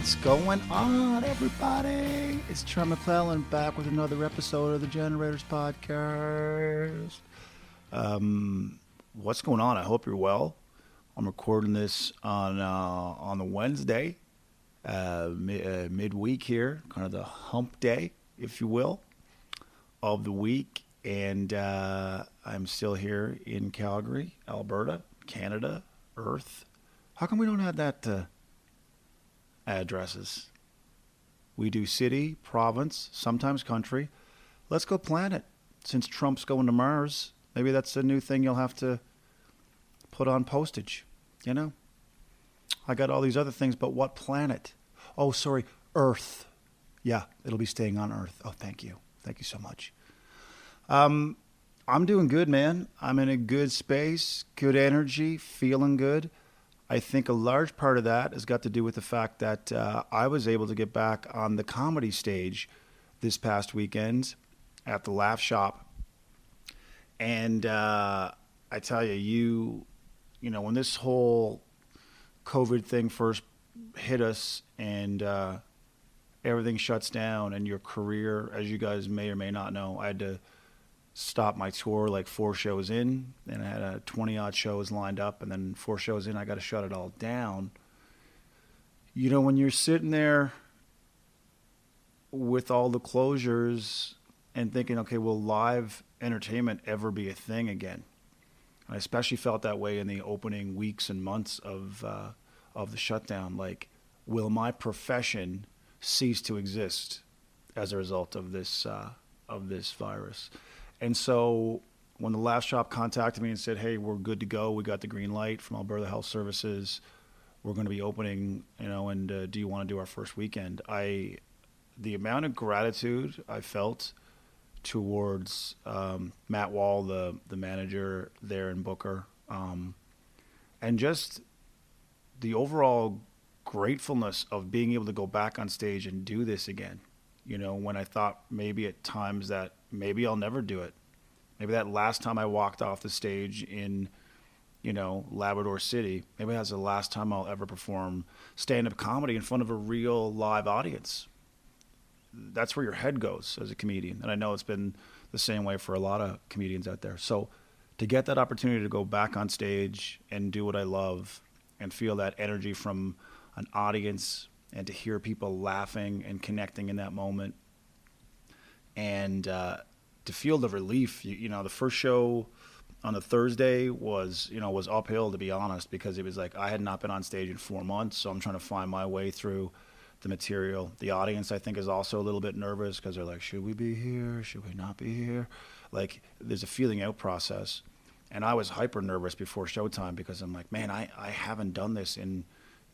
What's going on, everybody? It's Trent McClellan back with another episode of the Generators Podcast. Um, what's going on? I hope you're well. I'm recording this on uh, on the Wednesday, uh, mi- uh, midweek here, kind of the hump day, if you will, of the week. And uh, I'm still here in Calgary, Alberta, Canada, Earth. How come we don't have that uh, addresses? We do city, province, sometimes country. Let's go planet. Since Trump's going to Mars, maybe that's a new thing you'll have to put on postage. You know? I got all these other things, but what planet? Oh, sorry, Earth. Yeah, it'll be staying on Earth. Oh, thank you. Thank you so much. Um, I'm doing good, man. I'm in a good space, good energy, feeling good. I think a large part of that has got to do with the fact that uh, I was able to get back on the comedy stage this past weekend at the Laugh Shop. And uh, I tell you, you, you know, when this whole COVID thing first hit us and uh, everything shuts down and your career, as you guys may or may not know, I had to stop my tour like four shows in and I had a 20 odd shows lined up and then four shows in I got to shut it all down. You know when you're sitting there with all the closures and thinking okay will live entertainment ever be a thing again? I especially felt that way in the opening weeks and months of uh, of the shutdown like will my profession cease to exist as a result of this uh, of this virus? And so when the Laugh Shop contacted me and said, "Hey, we're good to go. We got the green light from Alberta Health Services. We're going to be opening, you know, and uh, do you want to do our first weekend?" I, the amount of gratitude I felt towards um, Matt Wall, the the manager there in Booker, um, and just the overall gratefulness of being able to go back on stage and do this again. You know, when I thought maybe at times that maybe I'll never do it. Maybe that last time I walked off the stage in, you know, Labrador City, maybe that's the last time I'll ever perform stand up comedy in front of a real live audience. That's where your head goes as a comedian. And I know it's been the same way for a lot of comedians out there. So to get that opportunity to go back on stage and do what I love and feel that energy from an audience and to hear people laughing and connecting in that moment and uh, to feel the relief. You, you, know, the first show on the Thursday was you know was uphill to be honest because it was like I had not been on stage in four months, so I'm trying to find my way through the material. The audience I think is also a little bit nervous because they're like, should we be here? Should we not be here? Like there's a feeling out process. And I was hyper nervous before showtime because I'm like, man, I, I haven't done this in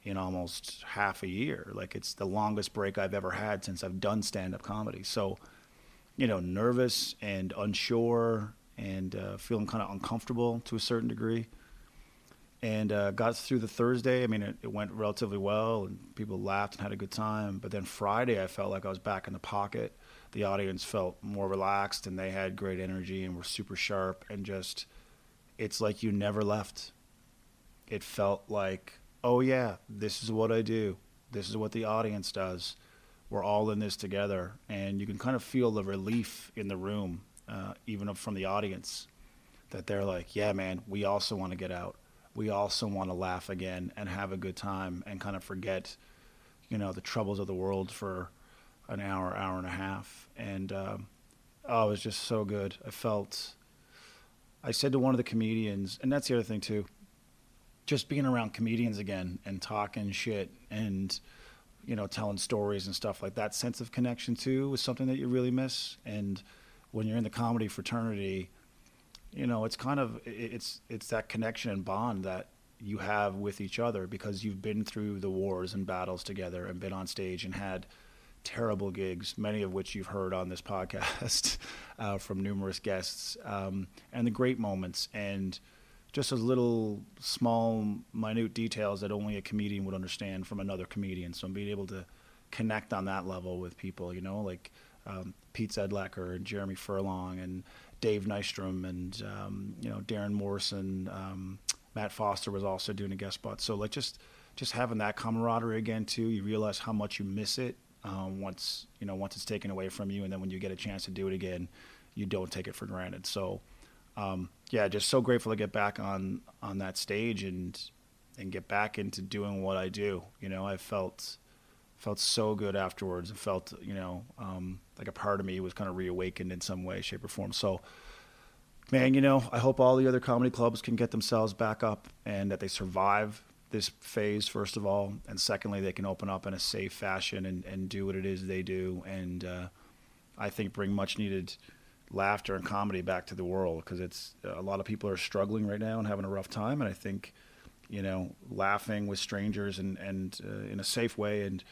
in almost half a year. Like it's the longest break I've ever had since I've done stand up comedy. So you know, nervous and unsure and uh, feeling kind of uncomfortable to a certain degree. And uh, got through the Thursday. I mean, it, it, went relatively well, and people laughed and had a good time. But then Friday, I felt like I was back in the pocket. The audience felt more relaxed, and they had great energy and were super sharp. And just, it's like you never left. It felt like, oh yeah, this is what I do. This is what the audience does we're all in this together, and you can kind of feel the relief in the room, uh, even from the audience, that they're like, "Yeah, man, we also want to get out. We also want to laugh again and have a good time and kind of forget, you know, the troubles of the world for an hour, hour and a half." And um, oh, it was just so good. I felt. I said to one of the comedians, and that's the other thing too. Just being around comedians again and talking shit and you know, telling stories and stuff like that sense of connection too is something that you really miss. And when you're in the comedy fraternity, you know, it's kind of it's it's that connection and bond that you have with each other because you've been through the wars and battles together and been on stage and had terrible gigs, many of which you've heard on this podcast uh, from numerous guests, um, and the great moments and just those little small, minute details that only a comedian would understand from another comedian. So being able to connect on that level with people, you know, like um, Pete Zedlacher and Jeremy Furlong and Dave Nystrom and um, you know Darren Morrison. Um, Matt Foster was also doing a guest spot. So like just just having that camaraderie again too. You realize how much you miss it um, once you know once it's taken away from you, and then when you get a chance to do it again, you don't take it for granted. So um, yeah, just so grateful to get back on on that stage and and get back into doing what I do. You know, I felt felt so good afterwards and felt you know um, like a part of me was kind of reawakened in some way, shape, or form. So man, you know, I hope all the other comedy clubs can get themselves back up and that they survive this phase, first of all. And secondly, they can open up in a safe fashion and, and do what it is they do. And uh, I think bring much needed laughter and comedy back to the world because it's a lot of people are struggling right now and having a rough time. And I think, you know, laughing with strangers and, and uh, in a safe way and,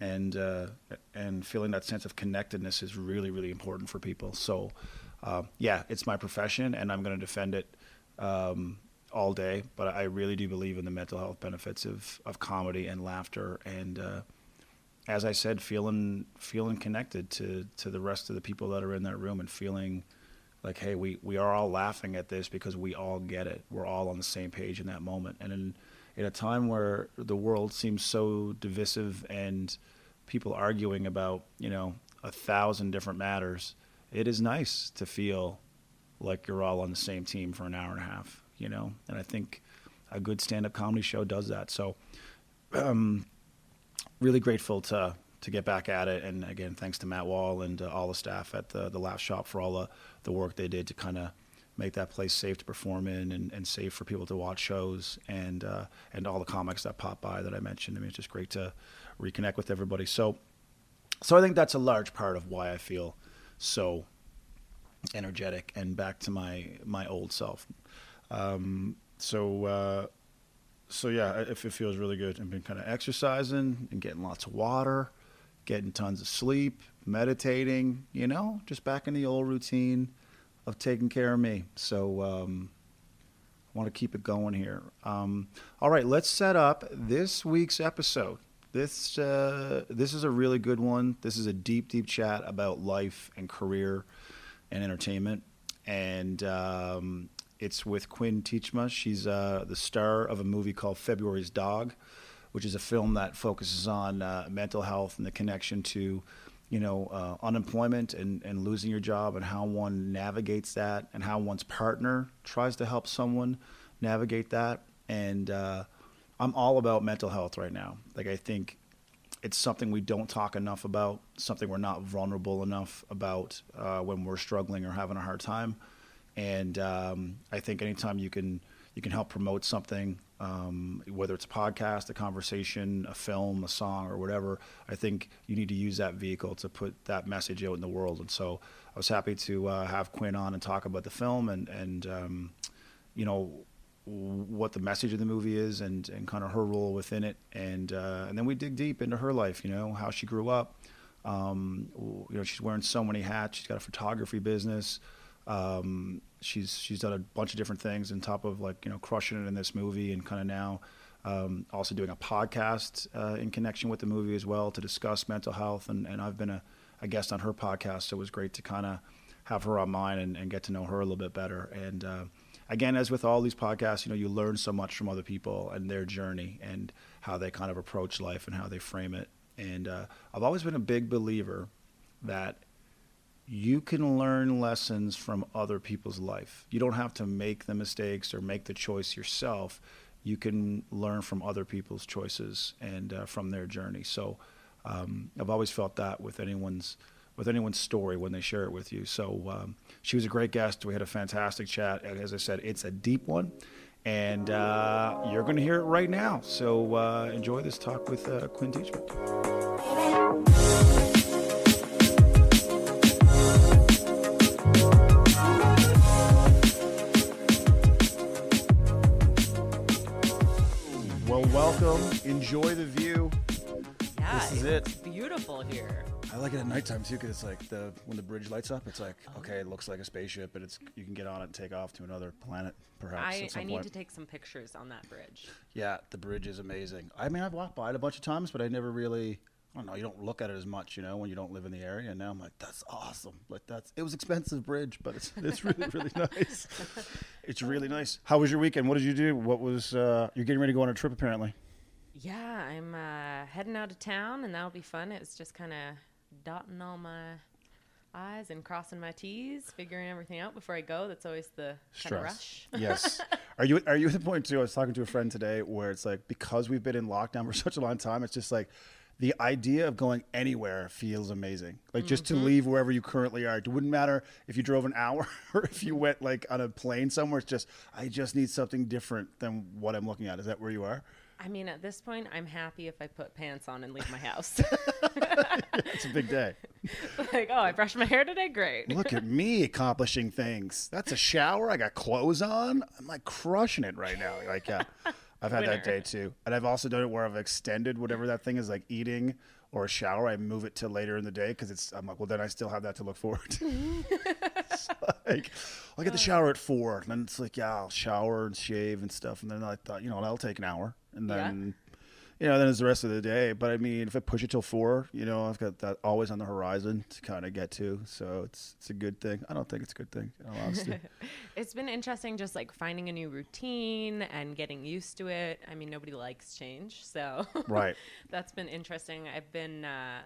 and, uh, and feeling that sense of connectedness is really, really important for people. So, uh, yeah, it's my profession, and I'm going to defend it um, all day. But I really do believe in the mental health benefits of, of comedy and laughter, and uh, as I said, feeling feeling connected to to the rest of the people that are in that room, and feeling like, hey, we we are all laughing at this because we all get it. We're all on the same page in that moment, and in in a time where the world seems so divisive and people arguing about you know a thousand different matters it is nice to feel like you're all on the same team for an hour and a half, you know. And I think a good stand-up comedy show does that. So, um, really grateful to to get back at it. And again, thanks to Matt Wall and uh, all the staff at the the Laugh Shop for all the the work they did to kind of make that place safe to perform in and, and safe for people to watch shows and uh, and all the comics that pop by that I mentioned. I mean, it's just great to reconnect with everybody. So, so I think that's a large part of why I feel so energetic and back to my my old self. Um, so uh, so yeah, it, it feels really good. I've been kind of exercising and getting lots of water, getting tons of sleep, meditating. You know, just back in the old routine of taking care of me. So. Um, I want to keep it going here. Um, all right, let's set up this week's episode. This uh, this is a really good one. This is a deep, deep chat about life and career and entertainment, and um, it's with Quinn Teechma. She's uh, the star of a movie called February's Dog, which is a film that focuses on uh, mental health and the connection to, you know, uh, unemployment and, and losing your job and how one navigates that and how one's partner tries to help someone navigate that. And uh, I'm all about mental health right now. Like I think it's something we don't talk enough about, something we're not vulnerable enough about uh, when we're struggling or having a hard time. And um, I think anytime you can you can help promote something, um, whether it's a podcast, a conversation, a film, a song, or whatever, I think you need to use that vehicle to put that message out in the world. And so I was happy to uh, have Quinn on and talk about the film and and um, you know what the message of the movie is and, and kind of her role within it. And, uh, and then we dig deep into her life, you know, how she grew up. Um, you know, she's wearing so many hats. She's got a photography business. Um, she's, she's done a bunch of different things on top of like, you know, crushing it in this movie and kind of now um, also doing a podcast uh, in connection with the movie as well to discuss mental health. And, and I've been a, a guest on her podcast. So it was great to kind of have her on mine and, and get to know her a little bit better. And, uh, again, as with all these podcasts, you know, you learn so much from other people and their journey and how they kind of approach life and how they frame it. And uh, I've always been a big believer that you can learn lessons from other people's life. You don't have to make the mistakes or make the choice yourself. You can learn from other people's choices and uh, from their journey. So um, I've always felt that with anyone's with anyone's story when they share it with you. So um, she was a great guest. We had a fantastic chat. As I said, it's a deep one, and uh, you're going to hear it right now. So uh, enjoy this talk with uh, Quinn Teechma. Enjoy the view. Yeah, This is it's it. beautiful here. I like it at nighttime too, because it's like the when the bridge lights up, it's like okay, it looks like a spaceship, but it's you can get on it and take off to another planet, perhaps. I, I need point. to take some pictures on that bridge. Yeah, the bridge is amazing. I mean, I've walked by it a bunch of times, but I never really. I don't know. You don't look at it as much, you know, when you don't live in the area. And now I'm like, that's awesome. Like that's it was expensive bridge, but it's it's really really nice. It's really nice. How was your weekend? What did you do? What was uh, you're getting ready to go on a trip apparently? Yeah, I'm uh, heading out of town, and that'll be fun. It's just kind of dotting all my I's and crossing my T's, figuring everything out before I go. That's always the kind of rush. yes. Are you are you at the point too? I was talking to a friend today where it's like because we've been in lockdown for such a long time, it's just like the idea of going anywhere feels amazing. Like just Mm-hmm. to leave wherever you currently are. It wouldn't matter if you drove an hour or if you went like on a plane somewhere. It's just I just need something different than what I'm looking at. Is that where you are? I mean, at this point, I'm happy if I put pants on and leave my house. It's a big day. like, oh, I brushed my hair today. Great. Look at me accomplishing things. That's a shower. I got clothes on. I'm like crushing it right now. Like, yeah, I've had that Winner. day too. And I've also done it where I've extended whatever that thing is, like eating or a shower. I move it to later in the day because it's. I'm like, well, then I still have that to look forward to. It's like, I'll get the shower at four, and then it's like, yeah, I'll shower and shave and stuff, and then I thought, you know, that'll take an hour, and Yeah. then. You know, then it's the rest of the day. But I mean, if I push it till four, you know, I've got that always on the horizon to kind of get to. So it's it's a good thing. I don't think it's a good thing. In. It's been interesting just like finding a new routine and getting used to it. I mean, nobody likes change. So, right. that's been interesting. I've been uh,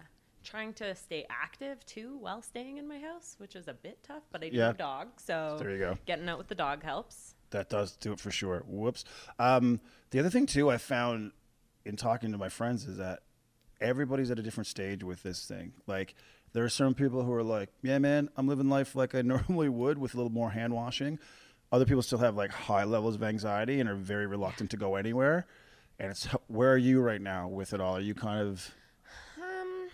trying to stay active too while staying in my house, which is a bit tough, but I do Yeah. have a dog. So, There you go. getting out with the dog helps. That does do it for sure. Whoops. Um, the other thing too, I found in talking to my friends is that everybody's at a different stage with this thing. Like there are some people who are like, "Yeah, man, I'm living life like I normally would with a little more hand washing." Other people still have like high levels of anxiety and are very reluctant to go anywhere. And it's where are you right now with it all? Are you kind of Um,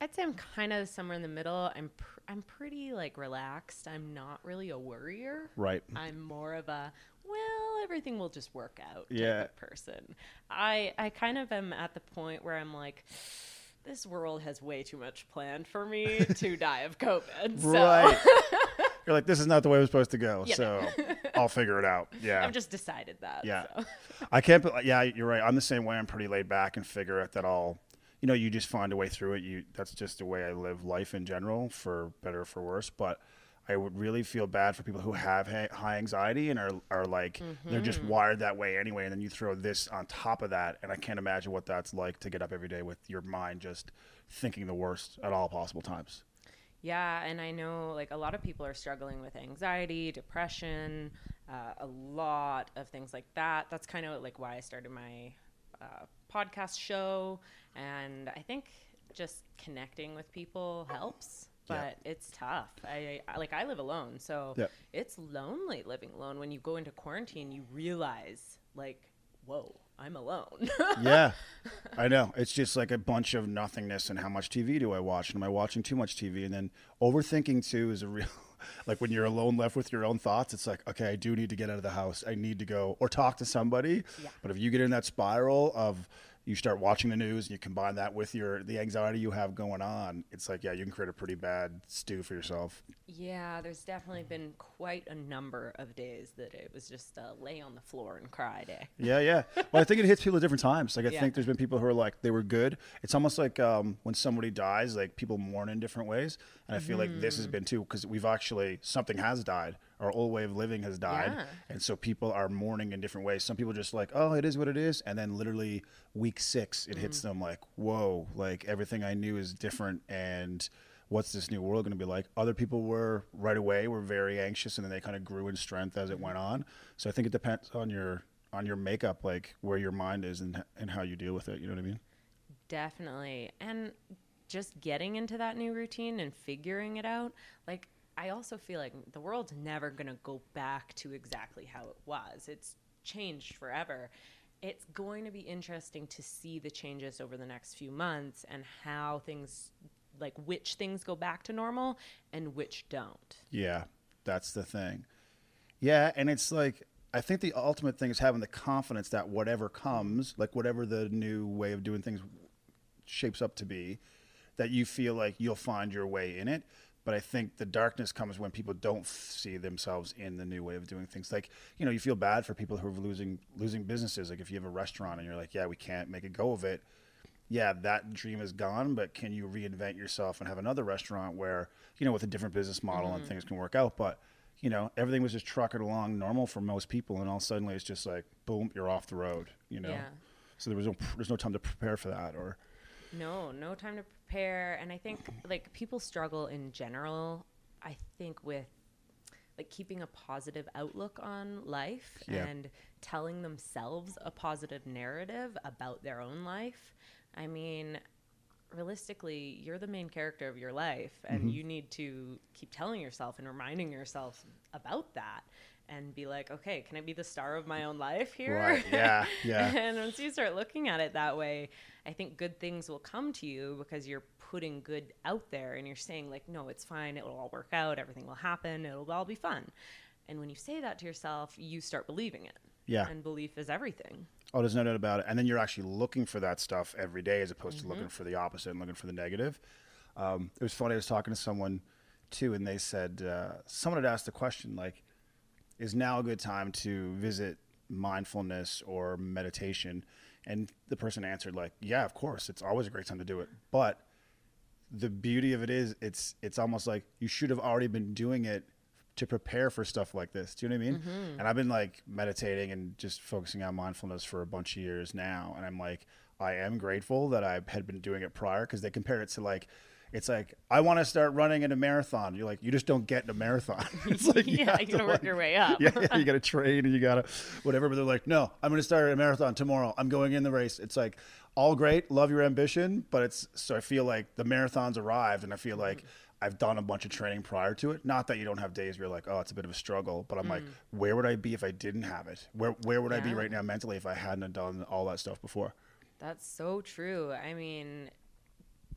I'd say I'm kind of somewhere in the middle. I'm pr- I'm pretty like relaxed. I'm not really a worrier. right? I'm more of a well, everything will just work out type Yeah. of person. I I kind of am at the point where I'm like, this world has way too much planned for me to die of COVID. So Right. You're like, this is not the way it was supposed to go. Yeah. So I'll figure it out. Yeah. I've just decided that. Yeah. so. I can't. be- Yeah, you're right. I'm the same way. I'm pretty laid back and figure it that all. You know, you just find a way through it. You. That's just the way I live life in general, for better or for worse. But I would really feel bad for people who have ha- high anxiety and are are like they're just wired that way anyway. And then you throw this on top of that, and I can't imagine what that's like to get up every day with your mind just thinking the worst at all possible times. Yeah, and I know like a lot of people are struggling with anxiety, depression, uh, a lot of things like that. That's kind of like why I started my uh, podcast show, and I think just connecting with people helps. Yeah. But it's tough. I, I like I live alone, so it's lonely living alone. When you go into quarantine, you realize like, whoa, I'm alone. yeah, I know. It's just like a bunch of nothingness and how much TV do I watch? And am I watching too much TV? And then overthinking too is a real. Like when you're alone, left with your own thoughts, it's like, okay, I do need to get out of the house. I need to go or talk to somebody. Yeah. But if you get in that spiral of you start watching the news and you combine that with your the anxiety you have going on, it's like, yeah, you can create a pretty bad stew for yourself. Yeah, there's definitely been quite a number of days that it was just a lay on the floor and cry day. Yeah, yeah. Well, I think it hits people at different times. Like I Yeah. think there's been people who are like they were good. It's almost like um, when somebody dies, like people mourn in different ways. And I feel like this Mm-hmm. has been too because we've actually something has died. Our old way of living has died, Yeah. and so people are mourning in different ways. Some people just like, oh, it is what it is, and then literally week six, it hits Mm-hmm. them like, whoa, like everything I knew is different, and what's this new world going to be like? Other people were right away were very anxious, and then they kind of grew in strength as it went on. So I think it depends on your on your makeup, like where your mind is and and how you deal with it. You know what I mean? Definitely. And just getting into that new routine and figuring it out, like I also feel like the world's never going to go back to exactly how it was. It's changed forever. It's going to be interesting to see the changes over the next few months and how things like which things go back to normal and which don't. Yeah, that's the thing. Yeah, and it's like I think the ultimate thing is having the confidence that whatever comes, like whatever the new way of doing things shapes up to be, that you feel like you'll find your way in it. But I think the darkness comes when people don't f- see themselves in the new way of doing things. Like, you know, you feel bad for people who are losing losing businesses. Like if you have a restaurant and you're like, yeah, we can't make a go of it. Yeah, that dream is gone, but can you reinvent yourself and have another restaurant where, you know, with a different business model and mm-hmm. things can work out? But, you know, everything was just trucking along normal for most people. And all suddenly it's just like, boom, you're off the road, you know? Yeah. So there was no there's no time to prepare for that, or No, no time to prepare. And I think like people struggle in general, I think with like keeping a positive outlook on life Yeah. and telling themselves a positive narrative about their own life. I mean, realistically, you're the main character of your life and Mm-hmm. you need to keep telling yourself and reminding yourself about that and be like, okay, can I be the star of my own life here? Right, yeah, yeah. and once you start looking at it that way, I think good things will come to you because you're putting good out there and you're saying, like, no, it's fine. It'll all work out. Everything will happen. It'll all be fun. And when you say that to yourself, you start believing it. Yeah. And belief is everything. Oh, there's no doubt about it. And then you're actually looking for that stuff every day as opposed to Mm-hmm. looking for the opposite and looking for the negative. Um, it was funny. I was talking to someone too, and they said uh, someone had asked the question like, "Is now a good time to visit mindfulness or meditation?" And the person answered like, "Yeah, of course. It's always a great time to do it." But the beauty of it is, it's it's almost like you should have already been doing it to prepare for stuff like this. Do you know what I mean? Mm-hmm. And I've been like meditating and just focusing on mindfulness for a bunch of years now, and I'm like, I am grateful that I had been doing it prior because they compare it to like. It's like I want to start running in a marathon. You're like you just don't get in a marathon. it's like Yeah, you to, gotta work like- your way up. yeah, yeah, you got to train and you got to whatever. But they're like, no, I'm going to start a marathon tomorrow. I'm going in the race. It's like all great, love your ambition, but it's so I feel like the marathon's arrived, and I feel like I've done a bunch of training prior to it. Not that you don't have days where you're like, oh, it's a bit of a struggle, but I'm like, mm. where would I be if I didn't have it? Where where would I be right now mentally if I hadn't done all that stuff before? That's so true. I mean,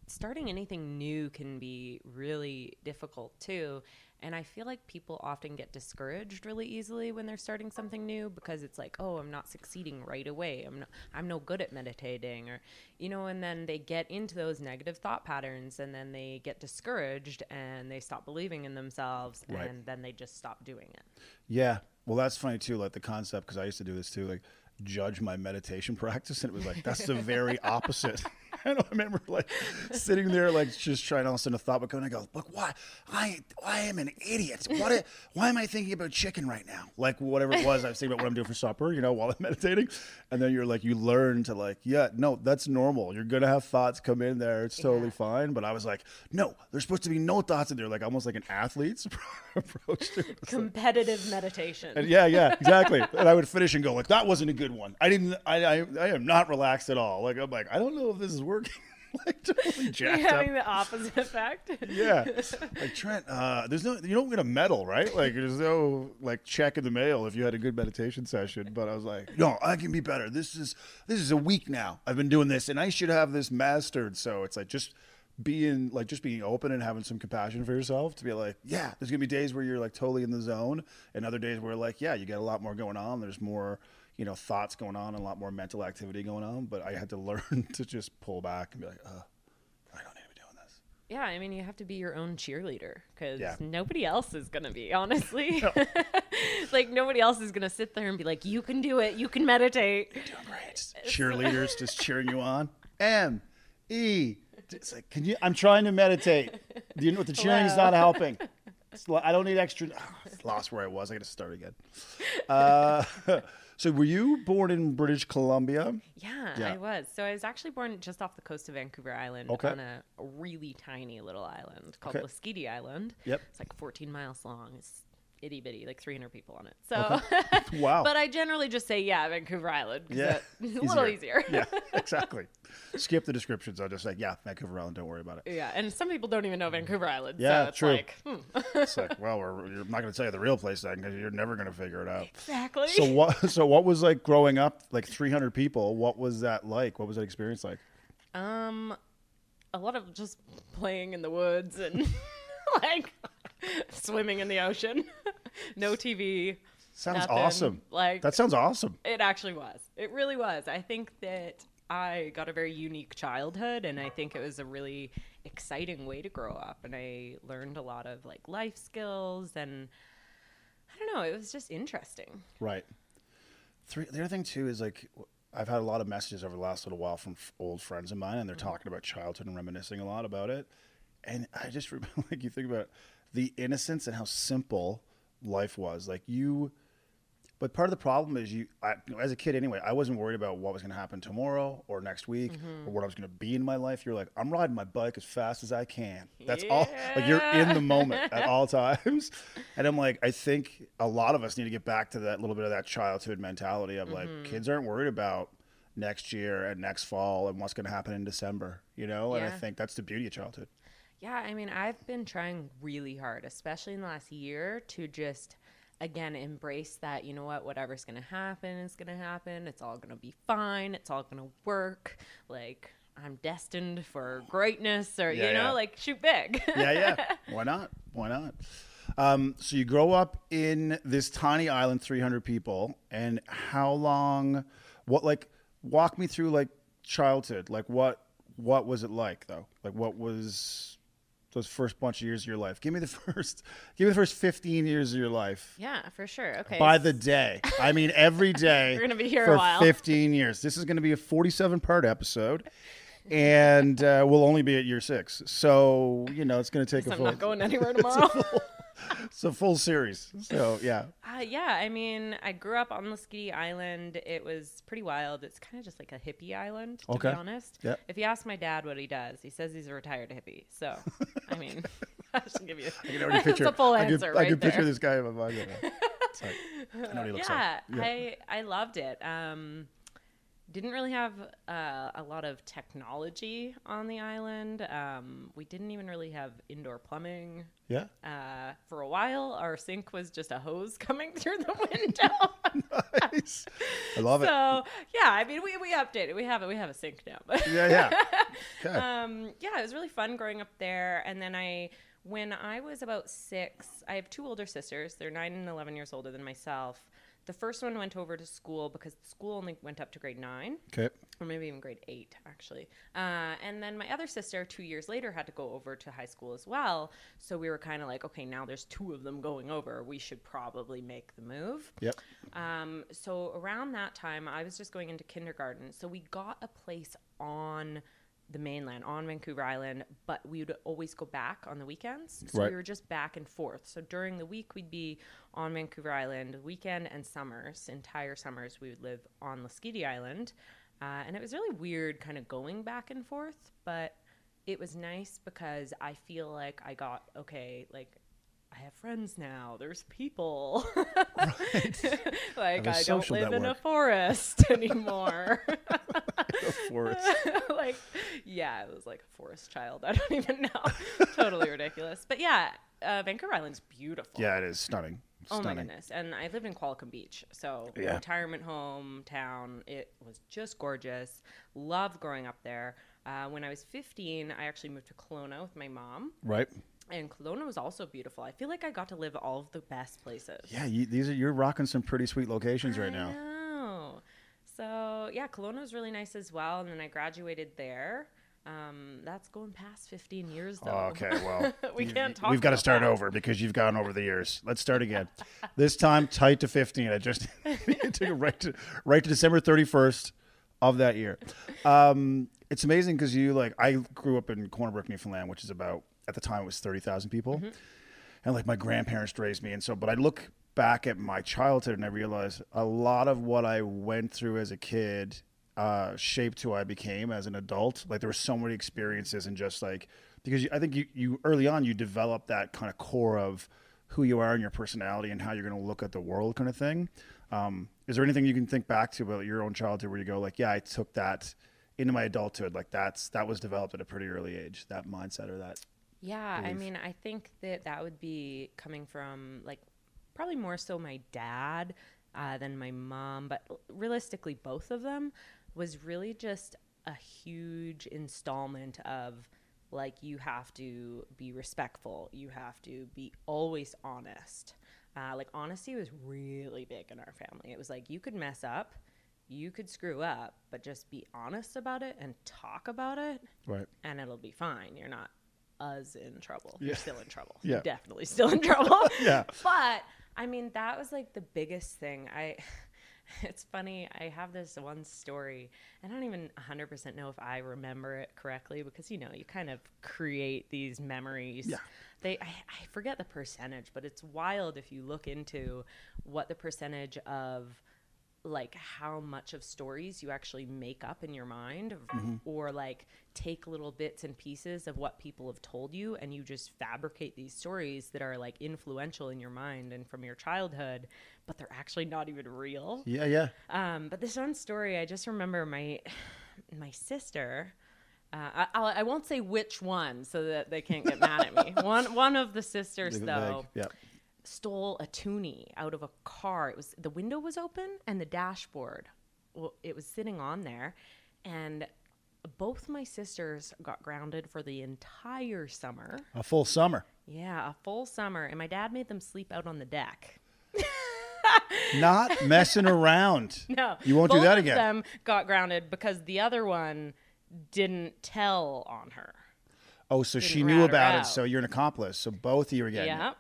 starting anything new can be really difficult too. And I feel like people often get discouraged really easily when they're starting something new because it's like, oh, I'm not succeeding right away. I'm not, I'm no good at meditating, or you know. And then they get into those negative thought patterns, and then they get discouraged, and they stop believing in themselves, Right. and then they just stop doing it. Yeah. Well, that's funny too. Like the concept, because I used to do this too. Like judge my meditation practice, and it was like that's the very opposite. I don't remember like sitting there, like just trying to listen to thought, but going, I go, look, why, I, I am an idiot. What, why am I thinking about chicken right now? Like whatever it was, I was thinking about what I'm doing for supper, you know, while I'm meditating, and then you're like, you learn to like, yeah, no, that's normal. You're gonna have thoughts come in there. It's totally Yeah. fine. But I was like, no, there's supposed to be no thoughts in there, like almost like an athlete's approach to it. It's like- Competitive meditation. and yeah, yeah, exactly. and I would finish and go like, "That wasn't a good one. I didn't. I, I, I am not relaxed at all. Like I'm like, I don't know if this is working. like totally You're jacked having up. the opposite effect. Yeah, like Trent. Uh, there's no. You don't get a medal, right? Like there's no like check in the mail if you had a good meditation session. But I was like, no, I can be better. This is this is a week now. I've been doing this, and I should have this mastered. So it's like just being like just being open and having some compassion for yourself to be like yeah there's gonna be days where you're like totally in the zone and other days where like yeah you got a lot more going on there's more you know thoughts going on and a lot more mental activity going on but i had to learn to just pull back and be like uh i don't need to be doing this Yeah, I mean, you have to be your own cheerleader because Yeah. nobody else is going to be, honestly. like, nobody else is going to sit there and be like, you can do it, you can meditate. doing great cheerleaders just cheering you on m e it's like can you i'm trying to meditate you know what the cheering Hello. not helping i don't need extra oh, lost where i was i gotta start again uh, so were you born in british columbia Yeah, Yeah. I was. So I was actually born just off the coast of Vancouver Island Okay. on a really tiny little island called Okay. Lasqueti Island. Yep. It's like 14 miles long. It's itty bitty, like 300 people on it. So, Wow. but I generally just say, yeah, Vancouver Island. Yeah. It's a little easier. yeah exactly skip the descriptions i'll just like yeah vancouver island don't worry about it Yeah, and some people don't even know Vancouver Island. Yeah, so it's true. like, hmm. it's like well we're, you're not going to tell you the real place then because you're never going to figure it out exactly. so what so what was like growing up like 300 people what was that like what was that experience like Um, a lot of just playing in the woods and like swimming in the ocean. no TV. Sounds nothing. awesome. Like That sounds awesome. it actually was. It really was. I think that I got a very unique childhood, and I think it was a really exciting way to grow up. And I learned a lot of like life skills, and I don't know. It was just interesting. Right. Three, the other thing too is like I've had a lot of messages over the last little while from f- old friends of mine, and they're mm-hmm. talking about childhood and reminiscing a lot about it. And I just remember, like, you think about the innocence and how simple life was. Like you, But part of the problem is you, I, you know, as a kid anyway, I wasn't worried about what was going to happen tomorrow or next week Mm-hmm. or what I was going to be in my life. You're like, I'm riding my bike as fast as I can. That's all. Like you're in the moment at all times. And I'm like, I think a lot of us need to get back to that little bit of that childhood mentality of like, Mm-hmm. kids aren't worried about next year and next fall and what's going to happen in December, you know? And I think that's the beauty of childhood. Yeah, I mean, I've been trying really hard, especially in the last year, to just again embrace that, you know what, whatever's going to happen is going to happen. It's all going to be fine. It's all going to work. Like, I'm destined for greatness or, Yeah, you know, yeah. like shoot big. yeah, yeah. Why not? Why not? Um, so you grow up in this tiny island, 300 people, and how long? What like? Walk me through like childhood. Like what? What was it like though? Like what was those first bunch of years of your life? Give me the first. Give me the first 15 years of your life. yeah, for sure. Okay. By the day, I mean every day. We're gonna be here for a for while. 15 years. This is going to be a 47 part episode, and uh, we'll only be at year six. So you know it's going to take a I'm full. not going anywhere tomorrow. It's a full series. So yeah, Uh, yeah, I mean, I grew up on Lasqueti Island. It was pretty wild. It's kind of just like a hippie island, to Okay. be honest. Yeah. If you ask my dad what he does, he says he's a retired hippie. So, I mean, I should give you. I can already That's picture. a full I can, answer I right can picture this guy in my mind. right now. Like, I know what he looks yeah, like. I I loved it. Um, didn't really have uh, a lot of technology on the island. Um, we didn't even really have indoor plumbing. Yeah. Uh, for a while, our sink was just a hose coming through the window. Nice. I love it. so yeah, I mean, we we updated. We have it. We have a sink now. Yeah, yeah. Okay. um, yeah, it was really fun growing up there. And then I, when I was about six, I have two older sisters. They're nine and eleven years older than myself. The first one went over to school because the school only went up to grade nine Okay. or maybe even grade eight, actually. Uh, and then my other sister, two years later, had to go over to high school as well. So we were kind of like, okay, now there's two of them going over. We should probably make the move. Yep. Um, so around that time, I was just going into kindergarten. So we got a place on the mainland, on Vancouver Island, but we would always go back on the weekends. So Right. we were just back and forth. So during the week, we'd be on Vancouver Island. Weekend and summers, entire summers, we would live on Lasqueti Island. Uh, and it was really weird kind of going back and forth, but it was nice because I feel like I got, okay, like, I have friends now. There's people. Right. like I a I don't live in a forest anymore. Forest. like, yeah, it was like a forest child. I don't even know. totally ridiculous. But yeah, uh, Vancouver Island's beautiful. Yeah, it is stunning. Oh my goodness. And I lived in Qualicum Beach. So Yeah. retirement home, town. It was just gorgeous. Loved growing up there. Uh, when I was 15, I actually moved to Kelowna with my mom. Right. And Kelowna was also beautiful. I feel like I got to live all of the best places. Yeah, you, these are you're rocking some pretty sweet locations right I now. know. So yeah, Kelowna was really nice as well. And then I graduated there. Um, that's going past 15 years though. Oh, okay, well, we you- can't talk We've got to start that. over because you've gone over the years. Let's start again. this time, tight to fifteen. I just it took it right to right to December thirty first of that year. Um, it's amazing because you like I grew up in Corner Brook, Newfoundland, which is about at the time it was thirty thousand people, Mm-hmm. and like my grandparents raised me, and so but I look back at my childhood and I realize a lot of what I went through as a kid uh, shaped who I became as an adult. Like there were so many experiences and just like because you, I think you, you early on you develop that kind of core of who you are and your personality and how you're going to look at the world kind of thing. Um, is there anything you can think back to about your own childhood where you go like, yeah, I took that into my adulthood. Like that's that was developed at a pretty early age. That mindset or that. Yeah, I mean, I think that that would be coming from like probably more so my dad uh, than my mom, but realistically, both of them was really just a huge installment of like you have to be respectful, you have to be always honest. Uh, like honesty was really big in our family. It was like you could mess up, you could screw up, but just be honest about it and talk about it Right. and it'll be fine. You're not us in trouble. Yeah. You're still in trouble. Yeah. You're definitely still in trouble. Yeah. But I mean, that was like the biggest thing. I It's funny. I have this one story, and I don't even 100% know if I remember it correctly because, you know, you kind of create these memories. Yeah. They, I, I forget the percentage, but it's wild if you look into what the percentage of like how much of stories you actually make up in your mind or like take little bits and pieces of what people have told you and you just fabricate these stories that are like influential in your mind and from your childhood but they're actually not even real Yeah, yeah. um, but this one story, I just remember my my sister. Uh, I, I won't say which one, so that they can't get mad at me. One one of the sisters, Leave though. Yeah. stole a toonie out of a car. It was the window was open and the dashboard, well, it was sitting on there, and both my sisters got grounded for the entire summer. A full summer. Yeah, a full summer, and my dad made them sleep out on the deck. Not messing around. No, You won't do both that of again. them got grounded because the other one didn't tell on her. Oh, so she Didn't knew about it. out. So you're an accomplice. So both of you are getting it.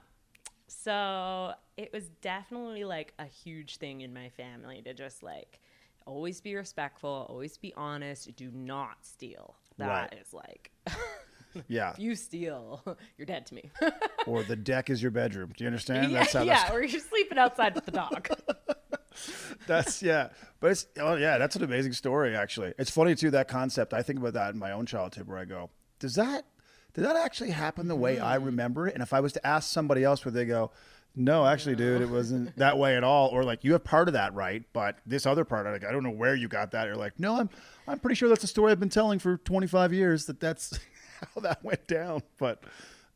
So it was definitely like a huge thing in my family to just like always be respectful, always be honest, do not steal. That is Right. like Yeah. if you steal, you're dead to me. or the deck is your bedroom. Do you understand? yeah, That's how yeah, that's or you're sleeping outside with the dog. That's yeah, but it's oh yeah, that's an amazing story. Actually, it's funny too that concept. I think about that in my own childhood, where I go, does that did that actually happen the way I remember it? And if I was to ask somebody else, would they go, no, actually, dude, it wasn't that way at all, or like you have part of that right, but this other part, like I don't know where you got that. You're like, no, I'm I'm pretty sure that's a story I've been telling for 25 years that that's how that went down, but.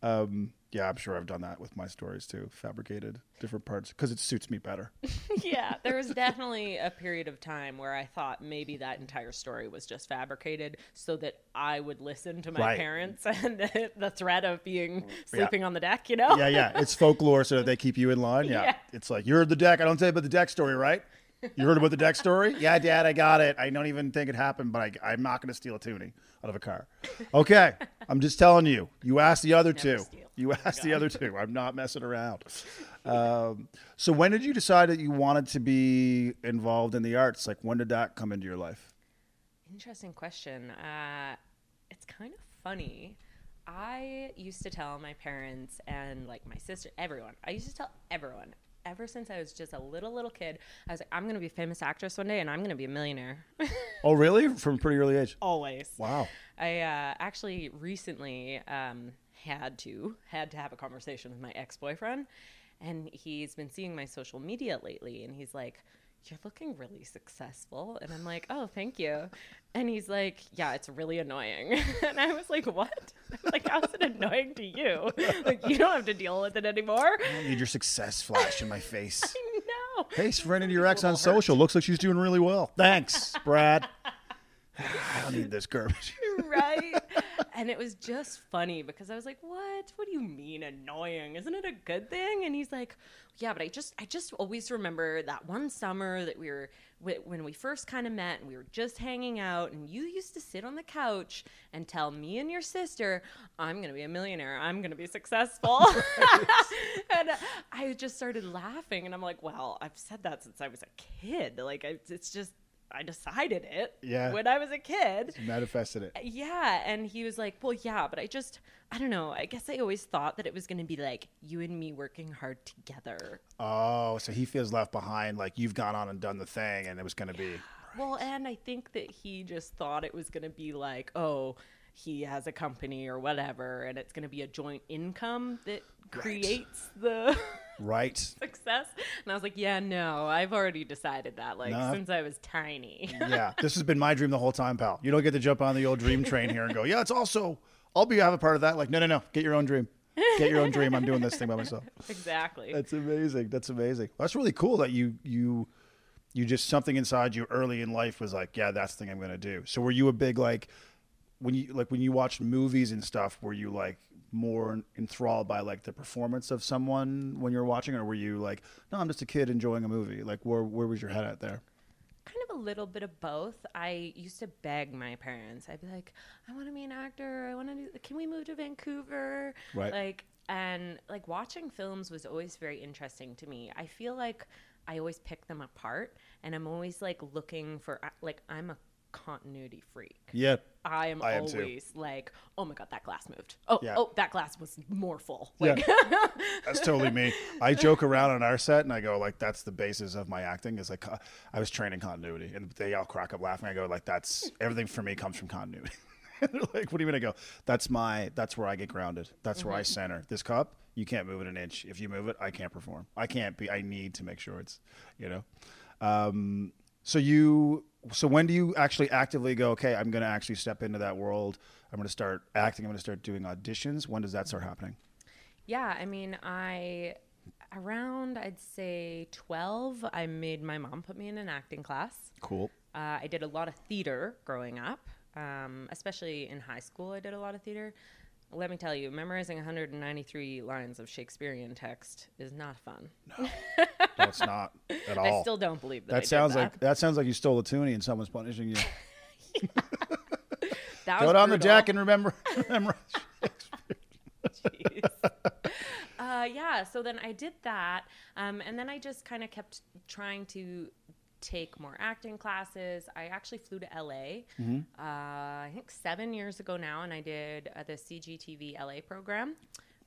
Um, yeah, I'm sure I've done that with my stories too, fabricated different parts because it suits me better. yeah, there was definitely a period of time where I thought maybe that entire story was just fabricated so that I would listen to my Right. parents and the, the threat of being sleeping on the deck, you know? yeah, yeah. It's folklore so that they keep you in line. Yeah. Yeah. It's like, you heard the deck. I don't tell you about the deck story, right? You heard about the deck story? Yeah, Dad, I got it. I don't even think it happened, but I, I'm not going to steal a toonie out of a car. Okay. I'm just telling you. You asked the other two. steal. You asked the other two. I'm not messing around. Um, so when did you decide that you wanted to be involved in the arts? Like, when did that come into your life? Interesting question. Uh, it's kind of funny. I used to tell my parents and like my sister, everyone. I used to tell everyone. Ever since I was just a little little kid, I was like, I'm gonna be a famous actress one day, and I'm gonna be a millionaire. Oh, really? From a pretty early age? Always. Wow. I uh, actually recently um, had to had to have a conversation with my ex boyfriend, and he's been seeing my social media lately, and he's like, "You're looking really successful," and I'm like, "Oh, thank you," and he's like, "Yeah, it's really annoying," and I was like, "What?" I'm like, "How's it annoying to you? Like, you don't have to deal with it anymore." I don't need your success flash in my face. no. Hey, friend your ex on social. Looks like she's doing really well. Thanks, Brad. I don't need this garbage. right? And it was just funny because I was like, "What? What do you mean annoying? Isn't it a good thing?" And he's like, "Yeah, but I just I just always remember that one summer that we were when we first kind of met and we were just hanging out and you used to sit on the couch and tell me and your sister, "I'm going to be a millionaire. I'm going to be successful." and I just started laughing and I'm like, "Well, I've said that since I was a kid. Like I, it's just I decided it Yeah. when I was a kid." Manifested it. Yeah, and he was like, "Well, yeah, but I just I don't know. I guess I always thought that it was going to be like you and me working hard together." Oh, so he feels left behind. Like you've gone on and done the thing, and it was going to be. Well, and I think that he just thought it was going to be like, "Oh, he has a company or whatever and it's going to be a joint income that creates the Right. success." And I was like, "Yeah, no. I've already decided that like No. since I was tiny." Yeah. This has been my dream the whole time, pal. You don't get to jump on the old dream train here and go, yeah, it's also, I'll be, have a part of that. Like, no, no, no. Get your own dream. Get your own dream. I'm doing this thing by myself. exactly. That's amazing. That's amazing. That's really cool that you you you just something inside you early in life was like, yeah, that's the thing I'm gonna do. So were you a big like when you like when you watched movies and stuff, were you like more enthralled by like the performance of someone when you were watching, or were you like, no, I'm just a kid enjoying a movie? Like where where was your head at there? kind of a little bit of both. I used to beg my parents. I'd be like, I want to be an actor. I want to do, can we move to Vancouver? Right. Like, and like watching films was always very interesting to me. I feel like I always pick them apart, and I'm always like looking for like I'm a continuity freak. Yep. I am I am always like, oh my god, that glass moved. Oh, Yeah. oh, that glass was more full. Yeah. That's totally me. I joke around on our set and I go like, that's the basis of my acting is like, uh, I was training continuity and they all crack up laughing. I go like, that's everything for me comes from continuity. and they're like, what do you mean? I go, that's my, that's where I get grounded. That's where I center this cup. You can't move it an inch. If you move it, I can't perform. I can't be, I need to make sure it's, you know, um, so you, so when do you actually actively go, okay, I'm going to actually step into that world. I'm going to start acting. I'm going to start doing auditions. When does that start happening? yeah, I mean, I around I'd say 12, I made my mom put me in an acting class. Cool. Uh, I did a lot of theater growing up, um, especially in high school. I did a lot of theater. Let me tell you, memorizing 193 lines of Shakespearean text is not fun. No, it's not at all. I still don't believe that. I that did sounds that. like that sounds like you stole a toonie and someone's punishing you. that Go down the brutal. deck and remember. remember. Jeez. uh, yeah, so then I did that. Um, and then I just kind of kept trying to take more acting classes. I actually flew to LA, Mm-hmm. uh, I think seven years ago now, and I did uh, the CGTV LA program.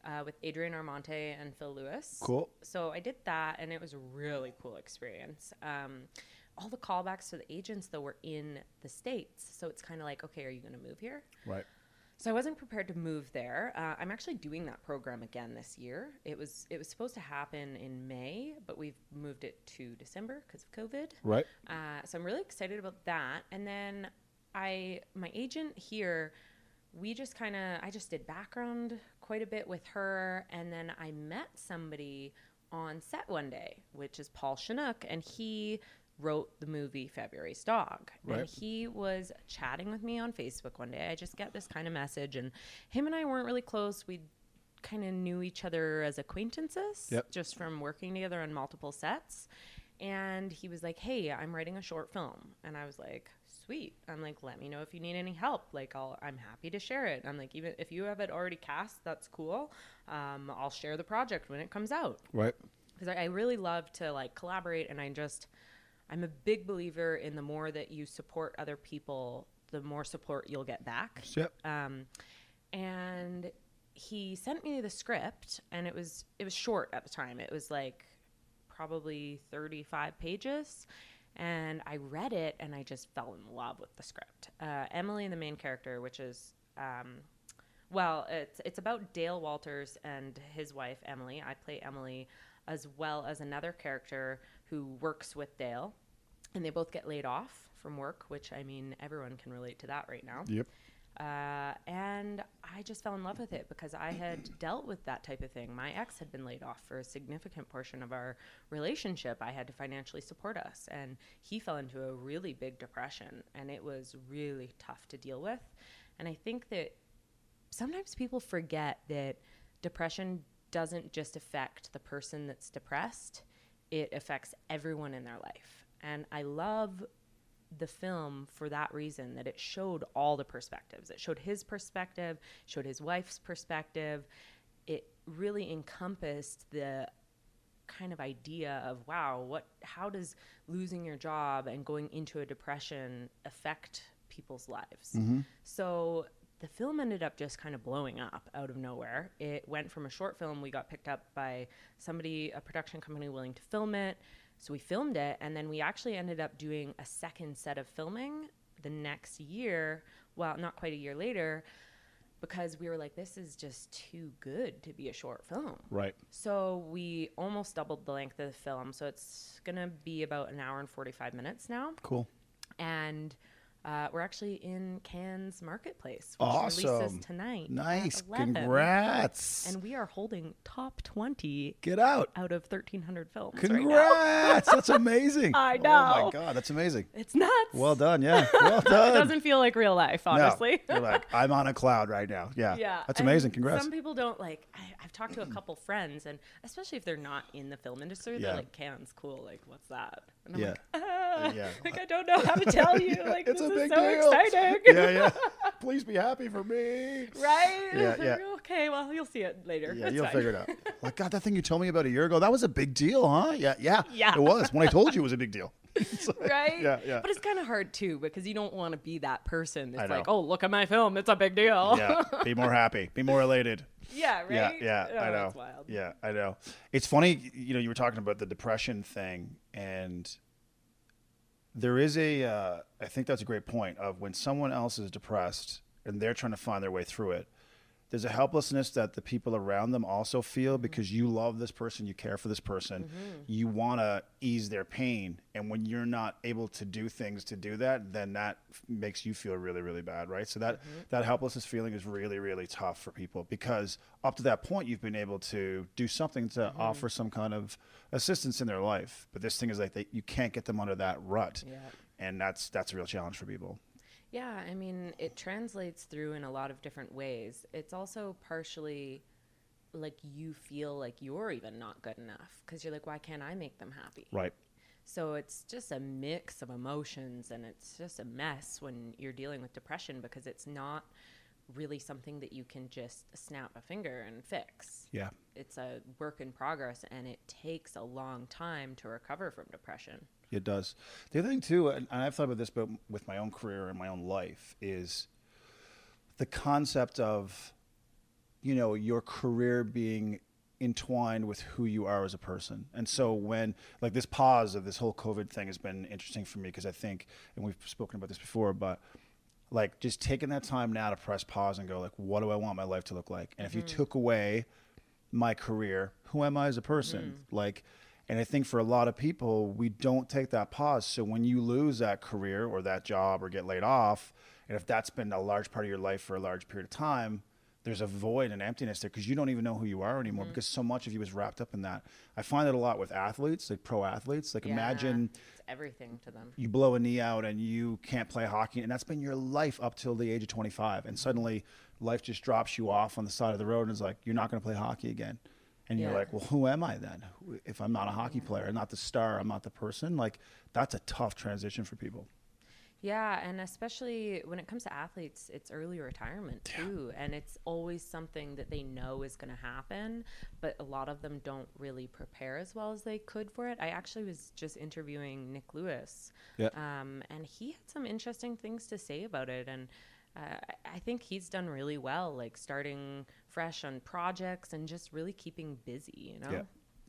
Uh, with Adrian Armonte and Phil Lewis. Cool. So I did that, and it was a really cool experience. Um, all the callbacks to the agents, though, were in the States. So it's kind of like, okay, are you going to move here? Right. So I wasn't prepared to move there. Uh, I'm actually doing that program again this year. It was it was supposed to happen in May, but we've moved it to December because of COVID. Right. Uh, so I'm really excited about that. And then I my agent here, we just kind of I just did background quite a bit with her, and then I met somebody on set one day, which is Paul Chinook, and he wrote the movie February's Dog. Right. And he was chatting with me on Facebook one day. I just get this kind of message, and him and I weren't really close. We kind of knew each other as acquaintances, Yep. just from working together on multiple sets. And he was like, "Hey, I'm writing a short film," and I was like, "Sweet." I'm like, "Let me know if you need any help. Like, I'll I'm happy to share it." I'm like, "Even if you have it already cast, that's cool. Um, I'll share the project when it comes out." Right. because I, I really love to like collaborate and i just i'm a big believer in the more that you support other people the more support you'll get back Yep. um, and he sent me the script and it was it was short at the time it was like probably 35 pages and i read it and i just fell in love with the script uh, emily the main character which is um, well, it's it's about Dale Walters and his wife Emily. I play Emily, as well as another character who works with Dale, and they both get laid off from work, which I mean everyone can relate to that right now. Yep. Uh, and I just fell in love with it because I had dealt with that type of thing. My ex had been laid off for a significant portion of our relationship. I had to financially support us, and he fell into a really big depression, and it was really tough to deal with. And I think that sometimes people forget that depression doesn't just affect the person that's depressed, it affects everyone in their life. And I love the film for that reason that it showed all the perspectives. It showed his perspective, showed his wife's perspective. It really encompassed the kind of idea of wow, what how does losing your job and going into a depression affect people's lives? Mm-hmm. So the film ended up just kind of blowing up out of nowhere. It went from a short film, we got picked up by somebody, a production company willing to film it. So we filmed it, and then we actually ended up doing a second set of filming the next year. Well, not quite a year later, because we were like, this is just too good to be a short film. Right. So we almost doubled the length of the film. So it's going to be about an hour and 45 minutes now. Cool. And uh, we're actually in Cannes Marketplace, which Awesome. releases tonight. Nice. Congrats. And we are holding top 20 Get out. out of 1,300 films right now. Congrats. That's amazing. I know. Oh my god, that's amazing. It's nuts. Well done. Yeah. Well done. it doesn't feel like real life, No. honestly. You're like, I'm on a cloud right now. Yeah. Yeah, That's amazing. Congrats. Some people don't like. I, I've talked to a couple friends, and especially if they're not in the film industry, Yeah. they're like, "Cannes, cool. Like, what's that?" And I'm Yeah. like, ah, Yeah. like I don't know how to tell you. Like, It's this is big so deal. exciting. yeah, yeah. Please be happy for me. Right? Yeah, yeah. okay, well, you'll see it later. Yeah, That's you'll fine. figure it out. Like, God, that thing you told me about a year ago, that was a big deal, huh? Yeah, yeah. Yeah. It was. When I told you it was a big deal. Like- Right? Yeah, yeah. But it's kind of hard too because you don't want to be that person that's like, oh, look at my film. It's a big deal. yeah. Be more happy. Be more elated. Yeah, right? Yeah, yeah, I Oh, know. Wild. Yeah, I know. It's funny, you know, you were talking about the depression thing, and there is a, uh, I think that's a great point of when someone else is depressed and they're trying to find their way through it. There's a helplessness that the people around them also feel mm-hmm. because you love this person, you care for this person, mm-hmm. you want to ease their pain, and when you're not able to do things to do that, then that f- makes you feel really, really bad, right? So that mm-hmm. that helplessness feeling is really, really tough for people because up to that point you've been able to do something to offer some kind of assistance in their life, but this thing is like they, you can't get them under that rut, Yeah. and that's that's a real challenge for people. Yeah, I mean, it translates through in a lot of different ways. It's also partially like you feel like you're even not good enough because you're like, why can't I make them happy? Right. So it's just a mix of emotions and it's just a mess when you're dealing with depression because it's not really something that you can just snap a finger and fix. Yeah. It's a work in progress and it takes a long time to recover from depression. It does. The other thing too, and I've thought about this, but with my own career and my own life, is the concept of, you know, your career being entwined with who you are as a person. And so when like this pause of this whole COVID thing has been interesting for me because I think, and we've spoken about this before, but like just taking that time now to press pause and go like, what do I want my life to look like? And if you mm-hmm. took away my career, who am I as a person? Mm. Like, and I think for a lot of people, we don't take that pause. So when you lose that career or that job or get laid off, and if that's been a large part of your life for a large period of time, there's a void and emptiness there because you don't even know who you are anymore mm-hmm. because so much of you is wrapped up in that. I find it a lot with athletes, like pro athletes. Like imagine it's everything to them. you blow a knee out and you can't play hockey and that's been your life up till the age of 25 and suddenly life just drops you off on the side of the road and is like you're not going to play hockey again and you're Yeah. like well who am i then if i'm not a hockey player not the star i'm not the person like that's a tough transition for people Yeah, and especially when it comes to athletes, it's early retirement too. And it's always something that they know is going to happen, but a lot of them don't really prepare as well as they could for it. I actually was just interviewing Nick Lewis, Yeah. um, and he had some interesting things to say about it. And uh, I think he's done really well, like starting fresh on projects and just really keeping busy, you know? yeah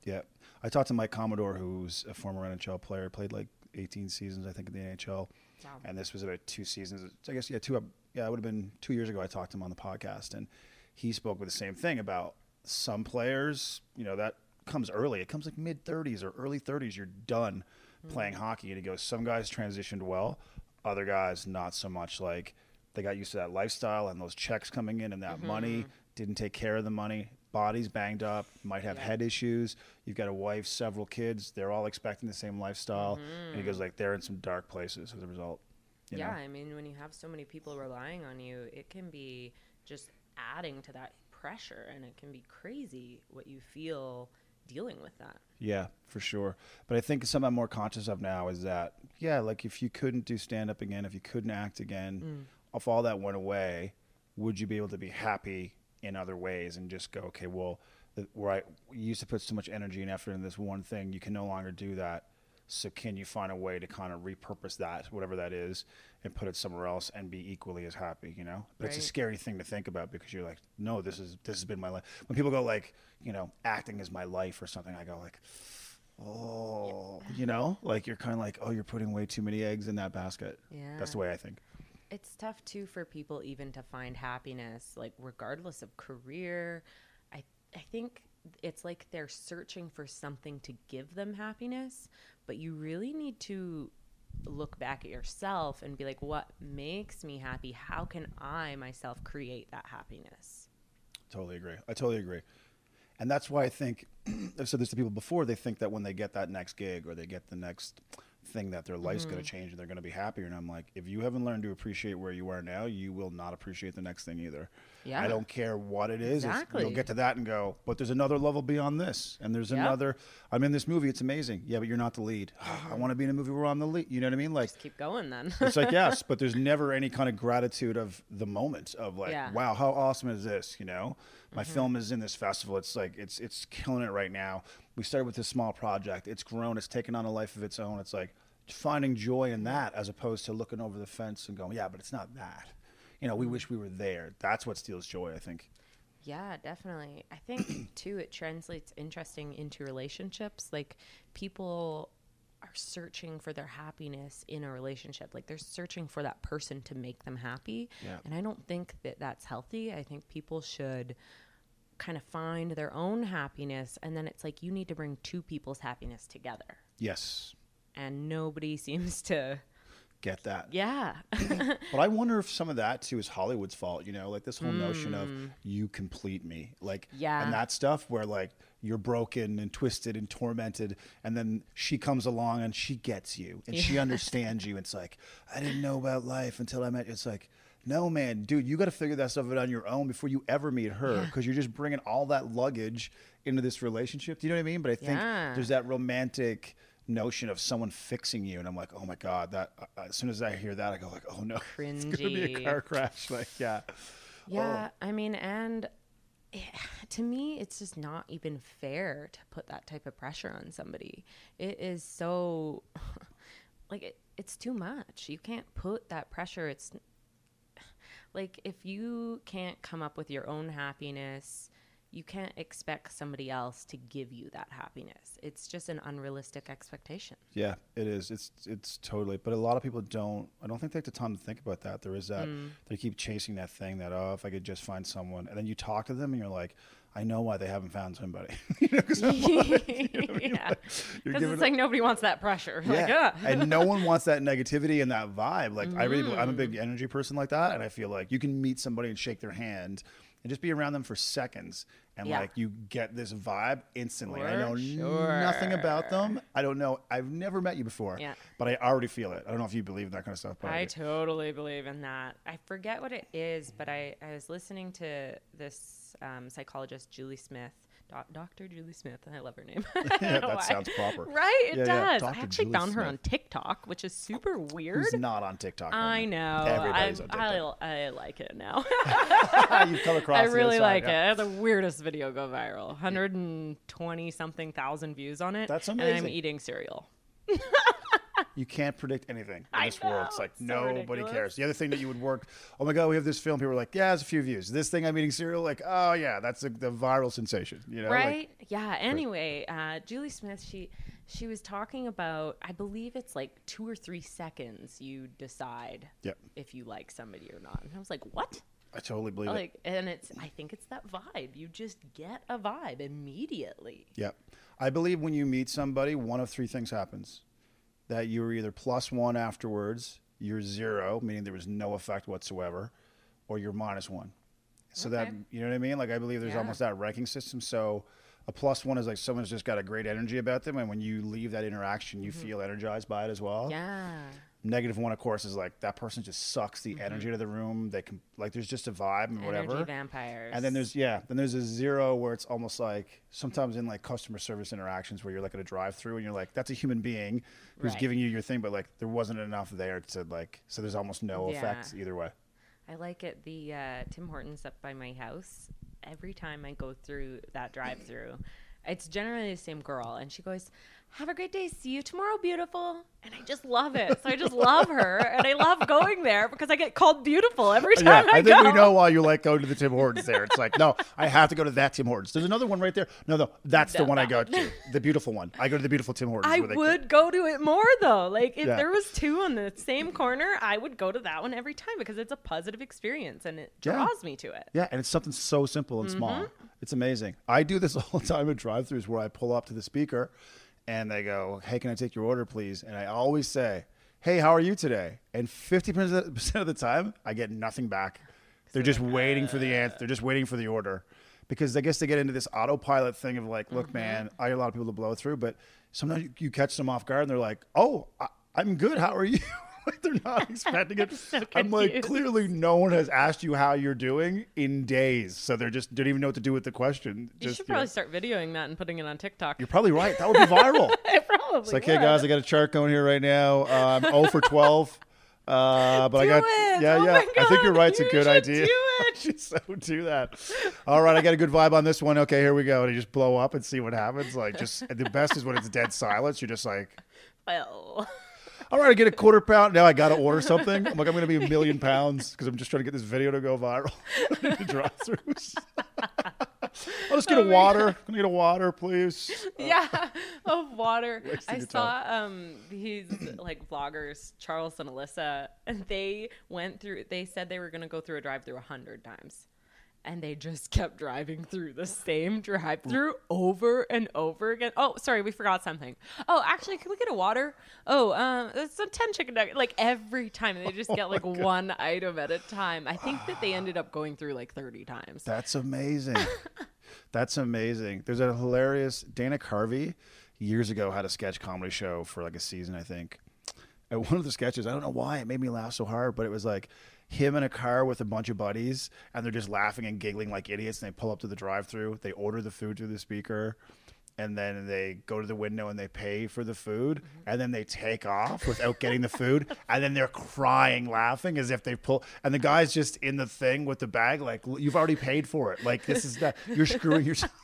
yeah i talked to mike commodore who's a former nhl player played like 18 seasons i think in the nhl Wow. and this was about two seasons. I guess yeah, two. Uh, yeah, it would have been two years ago. I talked to him on the podcast, and he spoke with the same thing about some players. You know that comes early. It comes like mid thirties or early thirties. You're done mm. playing hockey, and he goes. Some guys transitioned well, other guys not so much. Like they got used to that lifestyle and those checks coming in and that money. Mm-hmm. Didn't take care of the money. Body's banged up. Might have Yeah. head issues. You've got a wife, several kids. They're all expecting the same lifestyle, and he goes mm-hmm. like they're in some dark places as a result. you yeah, know? I mean, when you have so many people relying on you, it can be just adding to that pressure, and it can be crazy what you feel dealing with that. Yeah, for sure. But I think something I'm more conscious of now is that, yeah, like if you couldn't do stand up again, if you couldn't act again, mm. if all that went away, would you be able to be happy in other ways and just go, okay, well, the, where I you used to put so much energy and effort in this one thing, you can no longer do that. So can you find a way to kind of repurpose that, whatever that is, and put it somewhere else and be equally as happy? You know, but it's a scary thing to think about because you're like, no, this is this has been my life. When people go like, you know, acting is my life or something, I go like, oh, you know, like you're kind of like, oh, you're putting way too many eggs in that basket. Yeah, That's the way I think. It's tough too for people even to find happiness, like regardless of career. I I think it's like they're searching for something to give them happiness, but you really need to look back at yourself and be like, what makes me happy? How can I myself create that happiness? Totally agree. I totally agree. And that's why I think I've said this to people before. They think that when they get that next gig or they get the next thing that their life's Mm-hmm. going to change and they're going to be happier. And I'm like, if you haven't learned to appreciate where you are now, you will not appreciate the next thing either. Yeah. I don't care what it is. Exactly. You'll get to that and go, but there's another level beyond this. And there's Yep. another, I'm in this movie. It's amazing. Yeah, but you're not the lead. I want to be in a movie where I'm the lead. You know what I mean? Like, Keep going then. it's like yes, but there's never any kind of gratitude of the moment of like, Yeah. wow, how awesome is this? You know, my mm-hmm. film is in this festival. It's like it's it's killing it right now. We started with this small project. It's grown. It's taken on a life of its own. It's like finding joy in that as opposed to looking over the fence and going, yeah, but it's not that. You know, we mm-hmm. wish we were there. That's what steals joy. I think. Yeah, definitely. I think too it translates interesting into relationships. Like people are searching for their happiness in a relationship. Like they're searching for that person to make them happy. Yeah. And I don't think that that's healthy. I think people should kind of find their own happiness and then it's like you need to bring two people's happiness together. Yes, And nobody seems to get that. yeah. But I wonder if some of that too is Hollywood's fault. You know, like this whole notion of mm. you complete me, like Yeah. and that stuff where like you're broken and twisted and tormented, and then she comes along and she gets you and she understands you. It's like I didn't know about life until I met. you. It's like. No man, dude, you got to figure that stuff out on your own before you ever meet her, because you're just bringing all that luggage into this relationship. Do you know what I mean? But I think Yeah. there's that romantic notion of someone fixing you, and I'm like, oh my god, that uh, as soon as I hear that, I go like, oh no, it's gonna be a car crash. Like, yeah, Yeah, I mean, and eh, to me, it's just not even fair to put that type of pressure on somebody. It is so, like, it, it's too much. You can't put that pressure. It's like if you can't come up with your own happiness, you can't expect somebody else to give you that happiness. It's just an unrealistic expectation. yeah, it is. It's it's totally. But a lot of people don't. I don't think they take the time to think about that. There is that Mm. they keep chasing that thing that oh, if I could just find someone, and then you talk to them and you're like, I know why they haven't found somebody. you know, 'cause like, you know I mean? yeah, because it's like nobody wants that pressure. Like, Yeah, ah. and no one wants that negativity and that vibe. Like I really, I'm a big Mm. energy person like that, and I feel like you can meet somebody and shake their hand and just be around them for seconds, and Yeah. like you get this vibe instantly. I know nothing about them. I don't know. I've never met you before, Yeah. but I already feel it. I don't know if you believe in that kind of stuff. But I I totally believe in that. I forget what it is, but I, I was listening to this um, psychologist, Julie Smith, doc, Dr. Julie Smith. I love her name. Yeah, that why. sounds proper. Right? It Yeah, yeah. does. Dr. I actually Julie found her on TikTok, which is super weird. Who's not on TikTok? right I know. Everybody's I, on TikTok. I, I like it now. You've come across. I really side, like yeah. it. The weirdest video go viral. 120 something thousand views on it. That's And I'm eating cereal. You can't predict anything in I this world. It's like so nobody ridiculous. cares. The other thing that you would work, oh my god, we have this film. People are like, yeah, it's a few views. This thing I'm eating cereal, like, oh yeah, that's a, the viral sensation. You know, Like, right yeah anyway uh, julie smith she she was talking about i believe it's like two or three seconds you decide Yep. if you like somebody or not and i was like what I totally believe it. like and it's i think it's that vibe you just get a vibe immediately Yep. I believe when you meet somebody, one of three things happens: that you're either plus one afterwards, you're zero, meaning there was no effect whatsoever, or you're minus one. So that you know what I mean? Like I believe there's Yeah. almost that ranking system. So a plus one is like someone's just got a great energy about them, and when you leave that interaction, you feel energized by it as well. Mm-hmm. yeah Negative one, of course, is like that person just sucks the energy to the room. They can like there's just a vibe and whatever. energy vampires And then there's yeah, then there's a zero where it's almost like sometimes in like customer service interactions where you're like at a drive-through and you're like that's a human being who's Right. giving you your thing, but like there wasn't enough there to like so there's almost no Yeah. effect either way. I like it. The uh, Tim Hortons up by my house. Every time I go through that drive-through, it's generally the same girl, and she goes, "Have a great day. See you tomorrow, beautiful." And I just love it. So I just love her, and I love going there because I get called beautiful every time Yeah, I, I think go. we know why you like going to the Tim Hortons there. It's like, no, I have to go to that Tim Hortons. There's another one right there. No, no, that's the No, one I go to. The beautiful one. I go to the beautiful Tim Hortons. I where they- would go to it more though. Like if Yeah. there was two on the same corner, I would go to that one every time because it's a positive experience and it Yeah. draws me to it. Yeah, and it's something so simple and small. Mm-hmm. It's amazing. I do this all the time at drive-throughs where I pull up to the speaker and they go, "Hey, can I take your order, please?" And I always say, "Hey, how are you today?" And 50% of the time, I get nothing back. They're just waiting for the answer. They're just waiting for the order. Because I guess they get into this autopilot thing of like, look, mm-hmm. man, I got a lot of people to blow through, but sometimes you, you catch them off guard and they're like, oh, I, I'm good. How are you? like they're not expecting it. so I'm like, clearly no one has asked you how you're doing in days, so they're just don't even know what to do with the question. You Just, should you know. probably start videoing that and putting it on TikTok. You're probably right. That would be viral. I probably It's like, hey guys, I got a chart going here right now. Uh, I'm 0 for 12. Uh, but I got it. yeah, Oh yeah. I think you're right. It's a good idea. do I should so do that. All right, I got a good vibe on this one. Okay, here we go. And you just blow up and see what happens. Like, just the best is when it's dead silence. You're just like, well. All right, I get a quarter pound. Now I got to order something. I'm like, I'm going to be a million pounds because I'm just trying to get this video to go viral. Drive-throughs. I'll just get Oh a water. I'm gonna get a water, please. yeah, of water. I saw um these like vloggers, Charles and Alyssa, and they went through. They said they were gonna go through a drive-through a hundred times, and they just kept driving through the same drive-through over and over again. Oh, sorry, we forgot something. Oh, actually, can we get a water? Oh, um, it's a ten chicken nugget. Like every time, they just get like one item at a time. I think that they ended up going through like thirty times. That's amazing. That's amazing. There's a hilarious Dana Carvey years ago had a sketch comedy show for like a season, I think. And one of the sketches, I don't know why it made me laugh so hard, but it was like him in a car with a bunch of buddies and they're just laughing and giggling like idiots and they pull up to the drive-through, they order the food through the speaker and then they go to the window and they pay for the food mm-hmm. and then they take off without getting the food and then they're crying laughing as if they pull and the guy's just in the thing with the bag like you've already paid for it. Like this is that you're screwing yourself.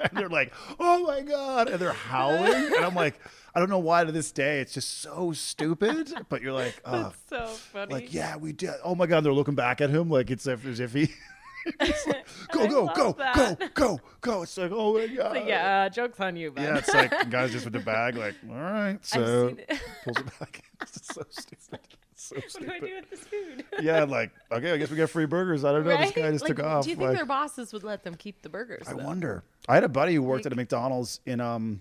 And they're like oh my god. And they're howling and i'm like i don't know why to this day it's just so stupid but you're like oh That's so funny. like yeah we did oh my god they're looking back at him like it's as if he like, go go go that. go go go it's like oh my god But yeah, uh, jokes on you, bud. yeah, it's like guy's just with the bag, like, all right, so it. pulls it back. It's so stupid. It's so what do I do with this food? Yeah, like, okay, I guess we got free burgers. I don't know. This guy just Like, took off. Do you think like, their bosses would let them keep the burgers? I though? wonder. I had a buddy who worked Like- at a McDonald's in um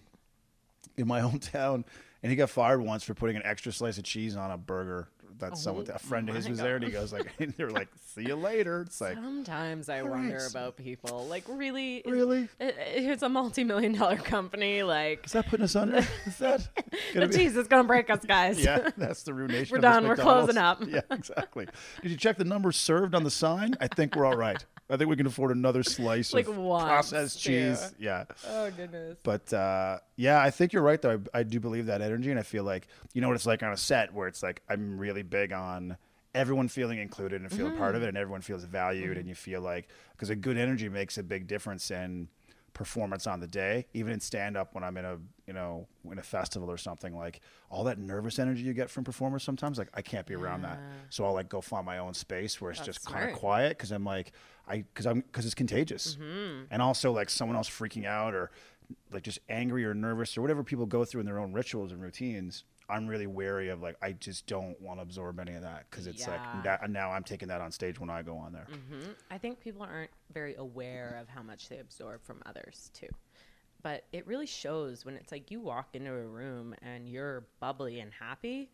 in my hometown, and he got fired once for putting an extra slice of cheese on a burger. That oh, someone, Oh a friend of his was there, and he goes like, they were like, "See you later." It's like, Sometimes I wonder Christ. about people. Like, really? Really? it- It's a multi-million dollar company. Like, Is that putting us under? Is that the be? cheese is gonna break us, guys. Yeah, that's the ruination. We're done. We're closing up. Yeah, exactly. Did you check the numbers served on the sign? I think we're all right. I think we can afford another slice Like of once, processed too. cheese. Yeah. Oh goodness. But uh, yeah, I think you're right though. I, I do believe that energy, and I feel like you know what it's like on a set where it's like I'm really big on everyone feeling included and feeling part Mm-hmm. of it, and everyone feels valued, and you feel like because a good energy makes a big difference in performance on the day, even in stand up when I'm in a you know in a festival or something like all that nervous energy you get from performers sometimes like I can't be around that, so I'll like go find my own space where it's That's just kind of quiet because I'm like I because I'm because it's contagious, Mm-hmm. and also like someone else freaking out or like just angry or nervous or whatever people go through in their own rituals and routines. I'm really wary of like I just don't want to absorb any of that because it's Yeah. like that, now I'm taking that on stage when I go on there. hmm I think people aren't very aware of how much they absorb from others too. But it really shows when it's like you walk into a room and you're bubbly and happy.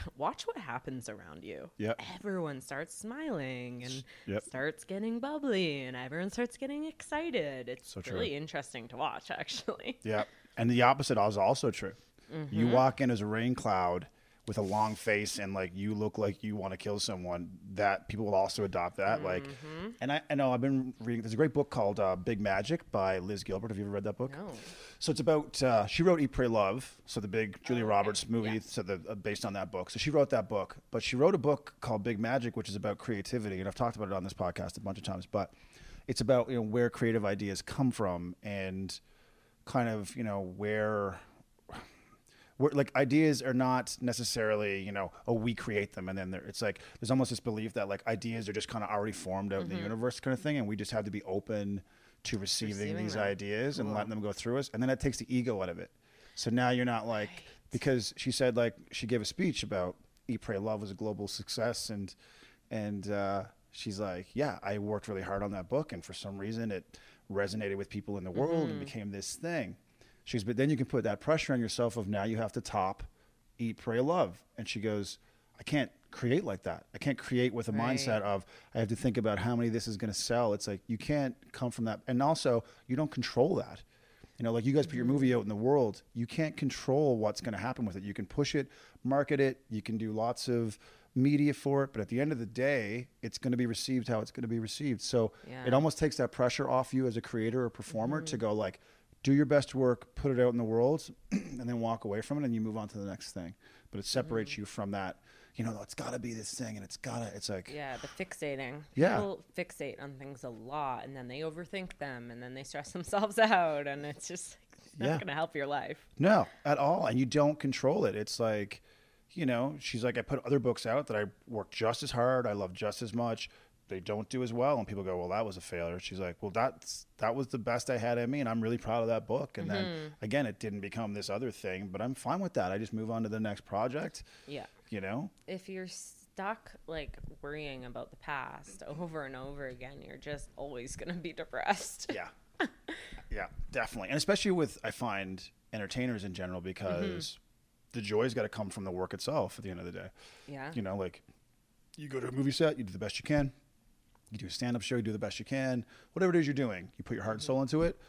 Watch what happens around you. Yep. Everyone starts smiling and Yep. starts getting bubbly and everyone starts getting excited. It's So really interesting to watch actually. Yeah. And the opposite is also true. You Mm-hmm. walk in as a rain cloud with a long face and like you look like you want to kill someone, that people will also adopt that. Like, Mm-hmm. and I, I know I've been reading, there's a great book called uh, Big Magic by Liz Gilbert. Have you ever read that book? No. So it's about, uh, she wrote Eat, Pray, Love. So the big Julia Oh, okay. Roberts movie, Yeah. so the, uh, based on that book. So she wrote that book, but she wrote a book called Big Magic, which is about creativity. And I've talked about it on this podcast a bunch of times, but it's about, you know, where creative ideas come from and kind of, you know, where where like ideas are not necessarily you know oh we create them and then there it's like there's almost this belief that like ideas are just kind of already formed out in the universe kind of thing and we just have to be open to receiving, Receiving these them. ideas and letting them go through us. And then that takes the ego out of it. So now you're not like because she said like she gave a speech about eat pray love was a global success and and uh, she's like yeah i worked really hard on that book and for some reason it resonated with people in the world and became this thing she goes but then you can put that pressure on yourself of now you have to top eat pray love and she goes i can't create like that i can't create with a Right. mindset of i have to think about how many this is going to sell it's like you can't come from that and also you don't control that You know, like you guys put your Mm-hmm. movie out in the world, you can't control what's going to happen with it. You can push it, market it, you can do lots of media for it, but at the end of the day, it's going to be received how it's going to be received. So Yeah. Mm-hmm. it almost takes that pressure off you as a creator or performer to go like, do your best work, put it out in the world, and then walk away from it, and you move on to the next thing. But it separates Mm-hmm. you from that. You know, it's got to be this thing, and it's got to. It's like, Yeah, the fixating. Yeah. People fixate on things a lot and then they overthink them and then they stress themselves out and it's just like, it's not Yeah. going to help your life. No, at all. And you don't control it. It's like, you know, she's like, I put other books out that I work just as hard, I love just as much. They don't do as well, and people go, "Well, that was a failure." She's like, "Well, that's that was the best I had in me, and I'm really proud of that book." And then mm-hmm. again, it didn't become this other thing, but I'm fine with that. I just move on to the next project. Yeah. You know, If you're stuck like worrying about the past over and over again, you're just always going to be depressed. yeah, yeah, definitely, and especially with I find entertainers in general because mm-hmm. the joy's got to come from the work itself. At the end of the day. Yeah. you know, like you go to a movie set, you do the best you can. You do a stand up show, you do the best you can. Whatever it is you're doing, you put your heart and soul into it.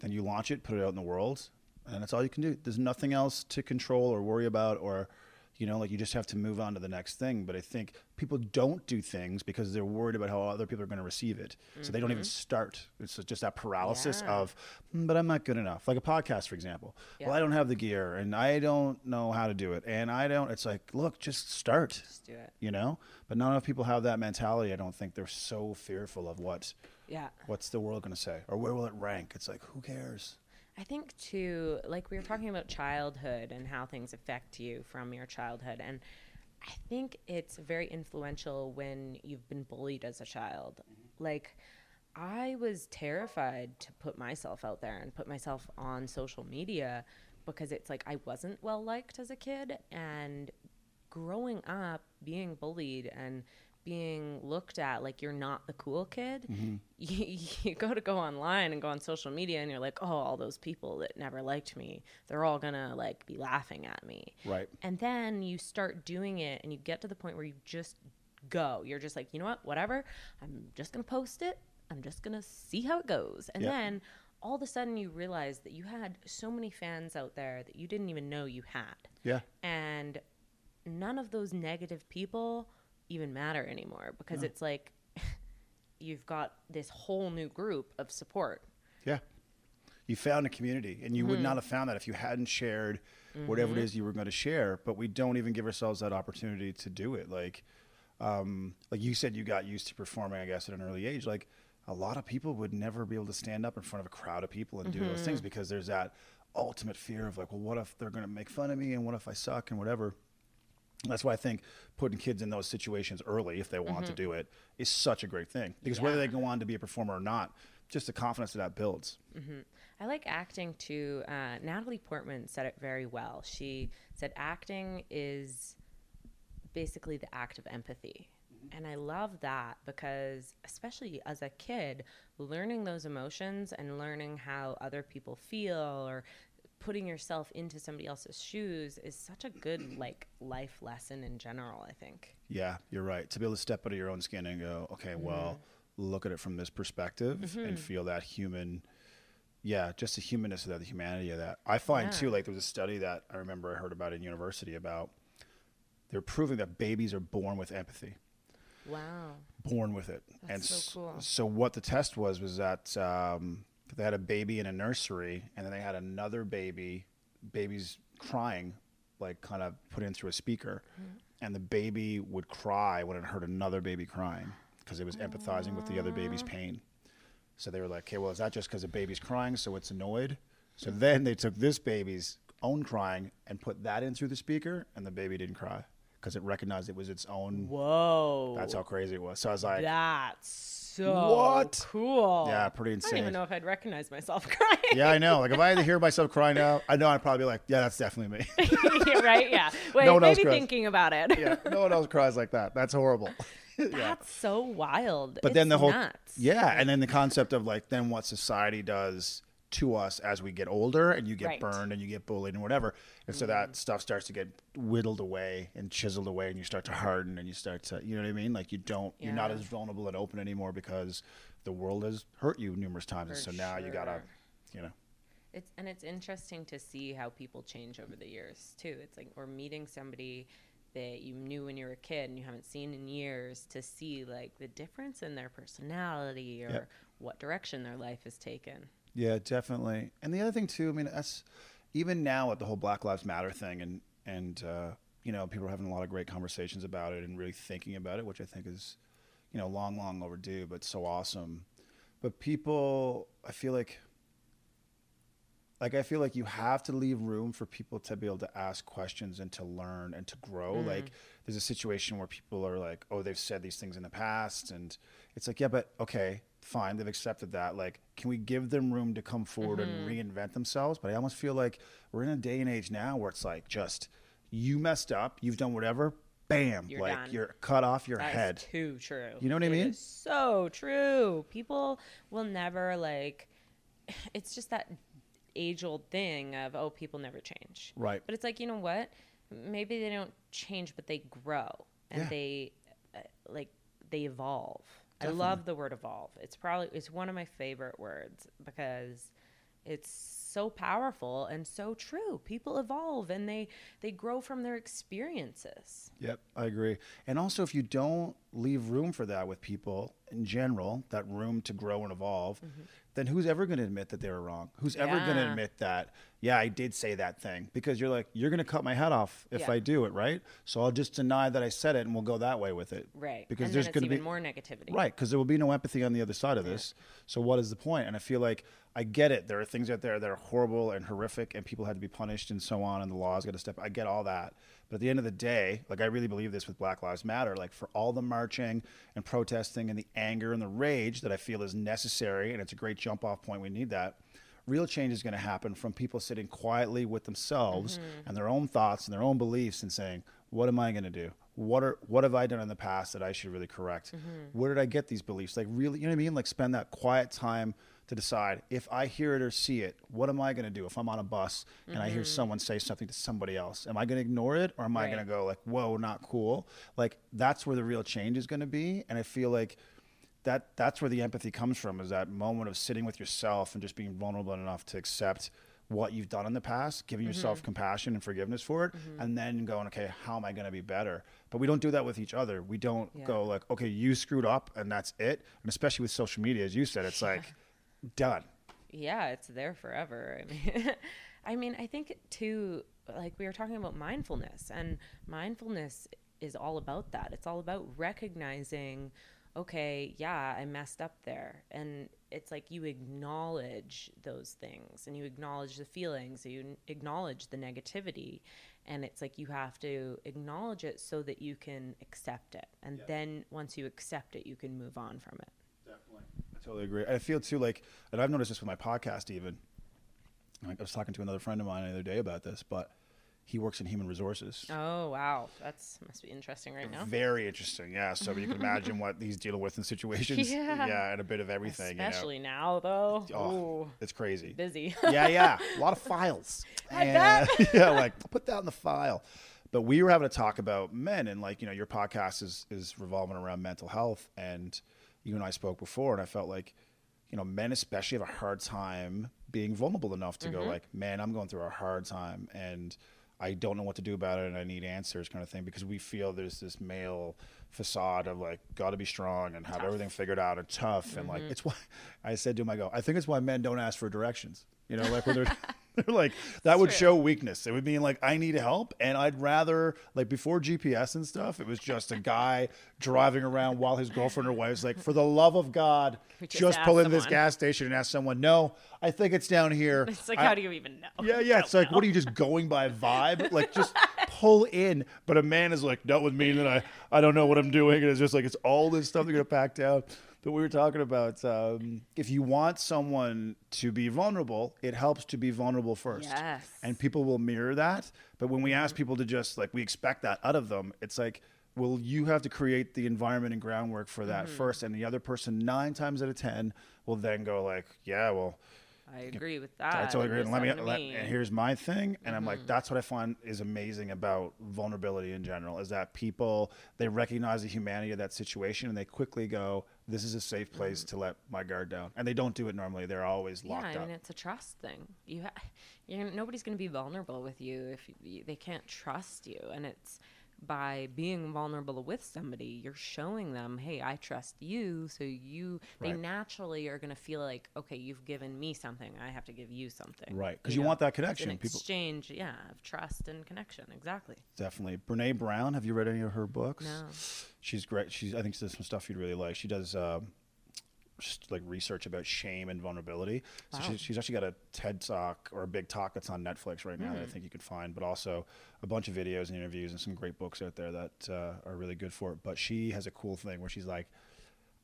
Then you launch it, put it out in the world, and that's all you can do. There's nothing else to control or worry about, or, you know, like you just have to move on to the next thing. But I think people don't do things because they're worried about how other people are going to receive it. So they don't even start. It's just that paralysis Yeah. of, "Mm, but I'm not good enough. Like a podcast, for example. Well, I don't have the gear and I don't know how to do it. And I don't, it's like, look, just start Just do it. you know but not enough people have that mentality i don't think they're so fearful of what Yeah. what's the world going to say or where will it rank it's like who cares I think too, like we were talking about childhood and how things affect you from your childhood, and I think it's very influential when you've been bullied as a child. Mm-hmm. Like, I was terrified to put myself out there and put myself on social media because it's like I wasn't well liked as a kid, and growing up being bullied and being looked at like you're not the cool kid mm-hmm. you, you go to go online and go on social media and you're like oh all those people that never liked me they're all gonna like be laughing at me. Right. and then you start doing it and you get to the point where you just go. You're just like you know what? Whatever. I'm just gonna post it. I'm just gonna see how it goes. And Yep. then all of a sudden you realize that you had so many fans out there that you didn't even know you had. Yeah. And none of those negative people even matter anymore because it's like you've got this whole new group of support. yeah you found a community and you Mm-hmm. would not have found that if you hadn't shared whatever it is you were going to share but we don't even give ourselves that opportunity to do it like um, like you said you got used to performing i guess at an early age like a lot of people would never be able to stand up in front of a crowd of people and do those Mm-hmm. things because there's that ultimate fear of like well what if they're going to make fun of me and what if i suck and whatever That's why I think putting kids in those situations early, if they want to mm-hmm. do it, is such a great thing. Because whether they go on to be a performer or not, just the confidence that that builds. Mm-hmm. I like acting too. Uh, Natalie Portman said it very well. She said acting is basically the act of empathy. Mm-hmm. And I love that because, especially as a kid, learning those emotions and learning how other people feel or putting yourself into somebody else's shoes is such a good like life lesson in general i think Yeah, you're right. To be able to step out of your own skin and go, okay, well, look at it from this perspective and feel that human, yeah, just the humanness of that, the humanity of that. I find Yeah. too, like there was a study that I remember I heard about in university about they're proving that babies are born with empathy. wow born with it. That's and so cool. so what the test was was that um, they had a baby in a nursery, and then they had another baby, baby's crying, like kind of put in through a speaker, Mm-hmm. and the baby would cry when it heard another baby crying because it was empathizing with the other baby's pain. So they were like, okay, well, is that just because the baby's crying, so it's annoyed? So then they took this baby's own crying and put that in through the speaker, and the baby didn't cry because it recognized it was its own. whoa That's how crazy it was. So I was like, that's so What? cool Yeah, pretty insane. i don't even know if i'd recognize myself crying yeah, I know. Like if I had to hear myself cry now, I know I'd probably be like, yeah, that's definitely me. Yeah, right yeah wait No one else maybe cries. thinking about it yeah, no one else cries like that. That's horrible. yeah. that's so wild But then the whole nuts. yeah, and then the concept of like then what society does to us as we get older and you get Right. Mm-hmm. burned and you get bullied and whatever. And so that stuff starts to get whittled away and chiseled away and you start to harden and you start to you know what I mean? Like you don't you're not as vulnerable and open anymore because the world has hurt you numerous times. and so now you gotta you know It's and it's interesting to see how people change over the years too. It's like or meeting somebody that you knew when you were a kid and you haven't seen in years to see like the difference in their personality or Yep. what direction their life has taken. Yeah, definitely. And the other thing too, I mean, that's even now with the whole Black Lives Matter thing, and and uh, you know, people are having a lot of great conversations about it and really thinking about it, which I think is, you know, long, long overdue, but so awesome. But people, I feel like, like I feel like you have to leave room for people to be able to ask questions and to learn and to grow. Like there's a situation where people are like, oh, they've said these things in the past, and it's like, yeah, but okay, fine, they've accepted that. Like, can we give them room to come forward and reinvent themselves? But I almost feel like we're in a day and age now where it's like just you messed up, you've done whatever, bam, You're like done. you're cut off your That head. too true. You know what I mean? so true. People will never like. It's just that age old thing of oh, people never change. Right. But it's like you know what? Maybe they don't change, but they grow and Yeah. they uh, like they evolve. I love the word evolve. It's probably it's one of my favorite words because it's so powerful and so true. People evolve and they they grow from their experiences. Yep, I agree. And also, if you don't leave room for that with people in general, that room to grow and evolve, mm-hmm. Then who's ever going to admit that they were wrong? Who's ever going to admit that, yeah, I did say that thing? Because you're like, you're going to cut my head off if Yeah. I do it, right? So I'll just deny that I said it and we'll go that way with it. Right. Because and there's going to be more negativity. Right, because there will be no empathy on the other side of this. So what is the point? And I feel like I get it. There are things out there that are horrible and horrific, and people had to be punished and so on, and the law's got to step. I get all that, but at the end of the day, like I really believe this with Black Lives Matter. Like for all the marching and protesting and the anger and the rage that I feel is necessary, and it's a great jump off point. We need that. Real change is going to happen from people sitting quietly with themselves mm-hmm. and their own thoughts and their own beliefs and saying, "What am I going to do? What are what have I done in the past that I should really correct? Mm-hmm. Where did I get these beliefs? Like really, you know what I mean? Like spend that quiet time to decide if I hear it or see it, what am I going to do if I'm on a bus and I hear mm-hmm. someone say something to somebody else? Am I going to ignore it or am I going to go like, "Whoa, not cool"? Like that's where the real change is going to be, and I feel like that that's where the empathy comes from is that moment of sitting with yourself and just being vulnerable enough to accept what you've done in the past, giving yourself mm-hmm. compassion and forgiveness for it, mm-hmm. and then going, okay, how am I going to be better? But we don't do that with each other. We don't Yeah. go like, okay, you screwed up and that's it. And especially with social media, as you said, it's like done. Yeah, it's there forever. I mean, I mean, I think too, like we were talking about mindfulness, and mindfulness is all about that. It's all about recognizing, okay, yeah, I messed up there, and it's like you acknowledge those things, and you acknowledge the feelings, you acknowledge the negativity, and it's like you have to acknowledge it so that you can accept it, and then once you accept it, you can move on from it. Totally agree. I feel too like, and I've noticed this with my podcast even. Like I was talking to another friend of mine the other day about this, but he works in human resources. Oh wow, that's must be interesting right now. Very interesting, yeah. So you can imagine what he's dealing with in situations. Yeah. yeah and a bit of everything. Especially now, though. Oh, Ooh, it's crazy. busy. yeah, yeah. A lot of files. I And, yeah, like put that in the file. But we were having a talk about men, and like you know, your podcast is is revolving around mental health, and you and I spoke before, and I felt like, you know, men especially have a hard time being vulnerable enough to go mm-hmm. like, man, I'm going through a hard time, and I don't know what to do about it, and I need answers, kind of thing, because we feel there's this male facade of like, got to be strong and have everything figured out and tough, and like mm-hmm. it's why I said to him, I go, I think it's why men don't ask for directions. You know, like when they're, like that would true. show weakness. It would mean like I need help, and I'd rather like before GPS and stuff. It was just a guy driving around while his girlfriend or wife was like, for the love of God, just, just pull into this gas station and ask someone. No, I think it's down here. It's like, I- how do you even know? yeah, yeah. It's oh, like, what are you just going by vibe? Like, just pull in. But a man is like, not with me. And then I, I don't know what I'm doing. And it's just like, it's all this stuff they're going to pack down. But we were talking about um, if you want someone to be vulnerable, it helps to be vulnerable first. Yes. And people will mirror that. But when we ask people to just, like, we expect that out of them, it's like, well, you have to create the environment and groundwork for that first. And the other person, nine times out of 10, will then go, like, yeah, well, I agree with that. I totally agree. And let me, let, me. and here's my thing, and I'm Mm-hmm. like, that's what I find is amazing about vulnerability in general is that people they recognize the humanity of that situation and they quickly go, "This is a safe place to let my guard down," and they don't do it normally. They're always Mm-hmm. yeah, locked I up. mean, it's a trust thing. You, ha- you're, nobody's going to be vulnerable with you if you, they can't trust you, and it's by being vulnerable with somebody, you're showing them, hey, I trust you, so you they Right. naturally are going to feel like, okay, you've given me something, I have to give you something, Right, because you know? want that connection. People exchange, yeah, of trust and connection. Exactly. definitely. Brene Brown, have you read any of her books? No. She's great. She's I think she does some stuff you'd really like. She does uh, like research about shame and vulnerability. So Wow. she's, she's actually got a TED talk or a big talk that's on Netflix right now that I Hmm. think you could find, but also a bunch of videos and interviews and some great books out there that uh, are really good for it. But she has a cool thing where she's like,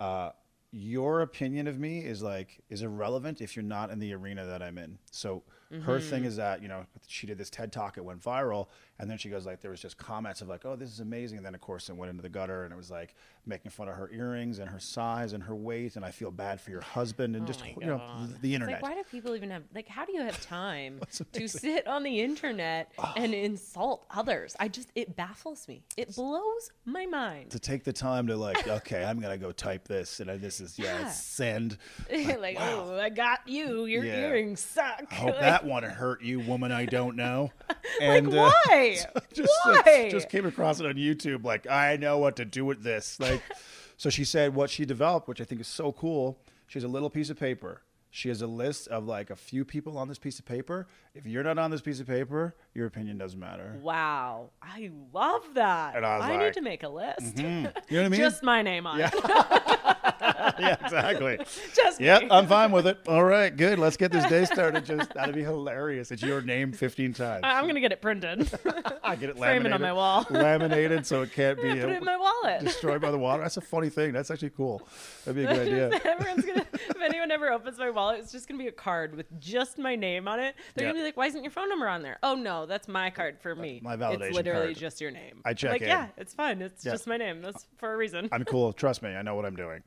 uh, your opinion of me is like is irrelevant if you're not in the arena that I'm in. So her thing Mm-hmm. is that you know she did this TED talk, it went viral, and then she goes like there was just comments of like oh this is amazing, and then of course it went into the gutter, and it was like making fun of her earrings and her size and her weight, and I feel bad for your husband, and Oh just you know the It's internet. like, why do people even have like? How do you have time to sit on the internet and insult others? I just it baffles me. It blows my mind. to take the time to like, okay, I'm gonna go type this, and I, this is yeah, Yeah. send. like, oh, I got you. Your Yeah. earrings suck. I hope Like, that one hurt you, woman. I don't know. like And uh, why? just why? just came across it on YouTube. Like I know what to do with this. Like, so she said what she developed, which I think is so cool. She has a little piece of paper. She has a list of like a few people on this piece of paper. If you're not on this piece of paper, your opinion doesn't matter. wow, I love that. And I I like, mm-hmm. need to make a list. You know what I mean? Just my name on yeah. it. yeah, exactly. Just Yep, me. I'm fine with it. All right, good. Let's get this day started. Just that'd be hilarious. It's your name 15 times. I'm gonna get it printed. I get it frame it on my wall. laminated so it can't be Put it in my wallet. destroyed by the water. That's a funny thing. That's actually cool. That'd be a good idea. Everyone's gonna. If anyone ever opens my wallet, it's just gonna be a card with just my name on it. They're gonna be like, "Why isn't your phone number on there?" Oh no, that's my card for me. my validation It's literally card. just your name. I check it. like, in. yeah, it's fine. It's Yeah. just my name. That's for a reason. I'm cool. Trust me. I know what I'm doing.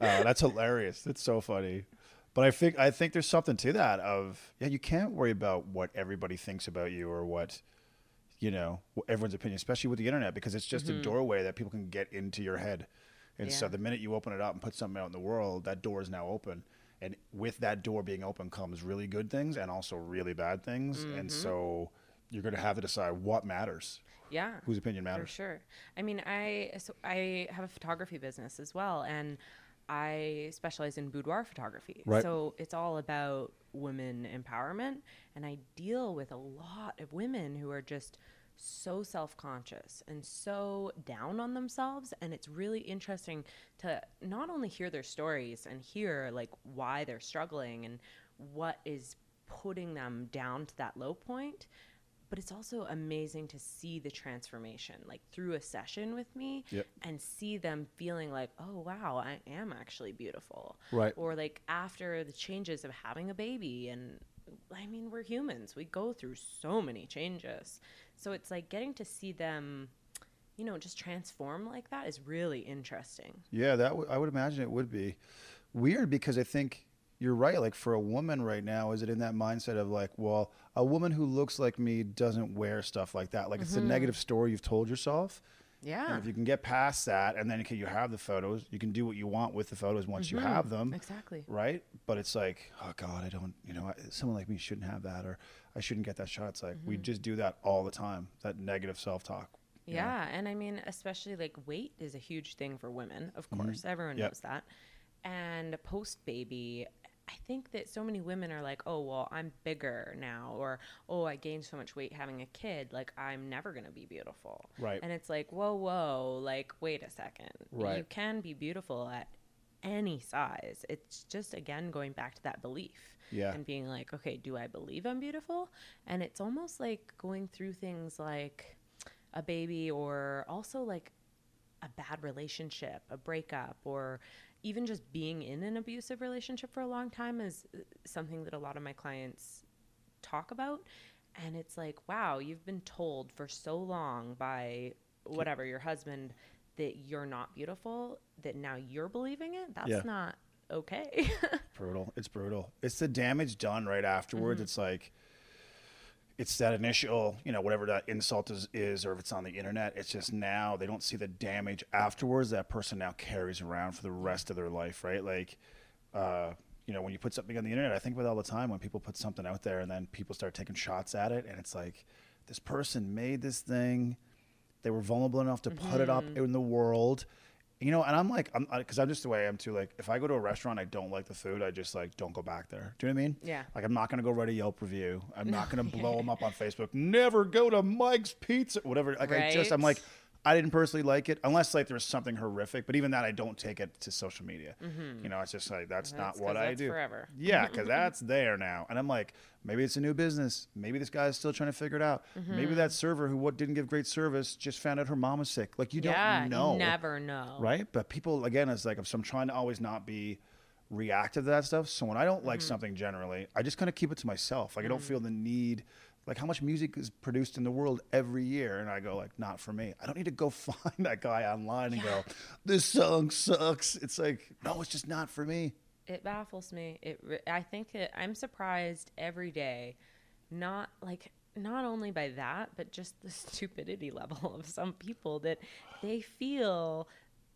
Uh, that's hilarious. It's so funny. But I think I think there's something to that. Of yeah, you can't worry about what everybody thinks about you or what you know everyone's opinion, especially with the internet, because it's just a doorway that people can get into your head. And so the minute you open it up and put something out in the world, that door is now open. And with that door being open comes really good things and also really bad things. And so you're going to have to decide what matters, yeah. whose opinion For matters. sure. I mean, I so I have a photography business as well, and I specialize in boudoir photography. Right. So it's all about women empowerment, and I deal with a lot of women who are just so self-conscious and so down on themselves and it's really interesting to not only hear their stories and hear like why they're struggling and what is putting them down to that low point but it's also amazing to see the transformation like through a session with me Yep. and see them feeling like oh wow i am actually beautiful. Right. or like after the changes of having a baby and i mean we're humans. We go through so many changes. So it's like getting to see them you know just transform like that is really interesting. Yeah, that w- I would imagine it would be. Weird because I think you're right. Like for a woman right now, is it in that mindset of like, well, a woman who looks like me doesn't wear stuff like that. Like it's a mm-hmm. negative story you've told yourself. yeah And if you can get past that, and then you have the photos, you can do what you want with the photos once you mm-hmm. have them, exactly right? But it's like, oh God, I don't, you know, I- someone like me shouldn't have that, or I shouldn't get that shot. It's like we mm-hmm. just do that all the time. That negative self-talk. you know? Yeah, and I mean, especially like weight is a huge thing for women, of course. Everyone Mm-hmm. Yep. knows that. And post baby, I think that so many women are like, oh, well, I'm bigger now, or oh, I gained so much weight having a kid. Like, I'm never going to be beautiful. Right. And it's like, whoa, whoa, like, wait a second. Right. You can be beautiful at any size. It's just, again, going back to that belief Yeah. and being like, okay, do I believe I'm beautiful? And it's almost like going through things like a baby or also like a bad relationship, a breakup, or even just being in an abusive relationship for a long time is uh, something that a lot of my clients talk about. And it's like, wow, you've been told for so long by whatever your husband that you're not beautiful, that now you're believing it. That's Yeah. not okay. brutal. It's brutal. It's the damage done right afterwards. It's like it's that initial, you know, whatever that insult is, is, or if it's on the internet. It's just now they don't see the damage afterwards that person now carries around for the rest of their life, right? Like, uh, you know, when you put something on the internet, I think about all the time when people put something out there and then people start taking shots at it, and it's like this person made this thing. They were vulnerable enough to put it up in the world you know, and I'm like, I'm because I'm just the way I am too. Like, if I go to a restaurant, I don't like the food, I just like don't go back there. Do you know what I mean? Yeah. Like, I'm not gonna go write a Yelp review. I'm not gonna blow them up on Facebook. Never go to Mike's Pizza, whatever. Like, I just, I'm like, I didn't personally like it, unless like there's something horrific. But even that, I don't take it to social media. You know, it's just like that's, Mm-hmm. That's not what I do. forever. Yeah, because that's there now, and I'm like, maybe it's a new business. Maybe this guy's still trying to figure it out. Mm-hmm. Maybe that server who what didn't give great service just found out her mom was sick. Like you yeah, don't know never know. right? But people again, it's like so I'm trying to always not be reactive to that stuff. So when I don't Mm-hmm. like something generally, I just kind of keep it to myself. Like I don't feel the need. Like how much music is produced in the world every year, and I go like, not for me. I don't need to go find that guy online and go, this song sucks. It's like, no, it's just not for me. It baffles me. It. I think it, I'm surprised every day, not like not only by that, but just the stupidity level of some people that they feel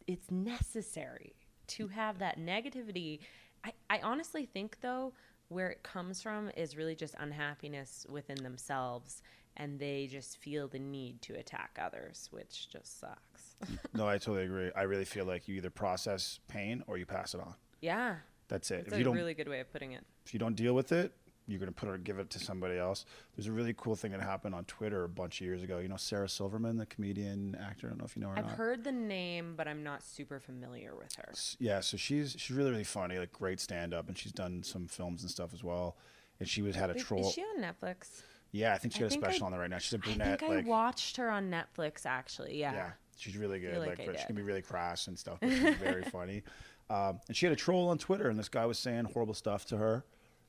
it's necessary to have that negativity. I, I honestly think though, where it comes from is really just unhappiness within themselves, and they just feel the need to attack others, which just sucks. No, I totally agree. I really feel like you either process pain or you pass it on. yeah, That's it. it's if a you don't really good way of putting it. if you don't deal with it, you're gonna put it, give it to somebody else. There's a really cool thing that happened on Twitter a bunch of years ago. You know Sarah Silverman, the comedian actor. I don't know if you know her. I've not. heard the name, but I'm not super familiar with her. Yeah, so she's she's really really funny, like great stand up, and she's done some films and stuff as well. And she was had a Wait, troll. Is she on Netflix? yeah, I think she I got a think I- special on there right now. She's a I brunette. think I like watched her on Netflix actually. Yeah. yeah, she's really good. like Like, I she can be really crass and stuff. But she's very funny. Um, and she had a troll on Twitter, and this guy was saying horrible stuff to her.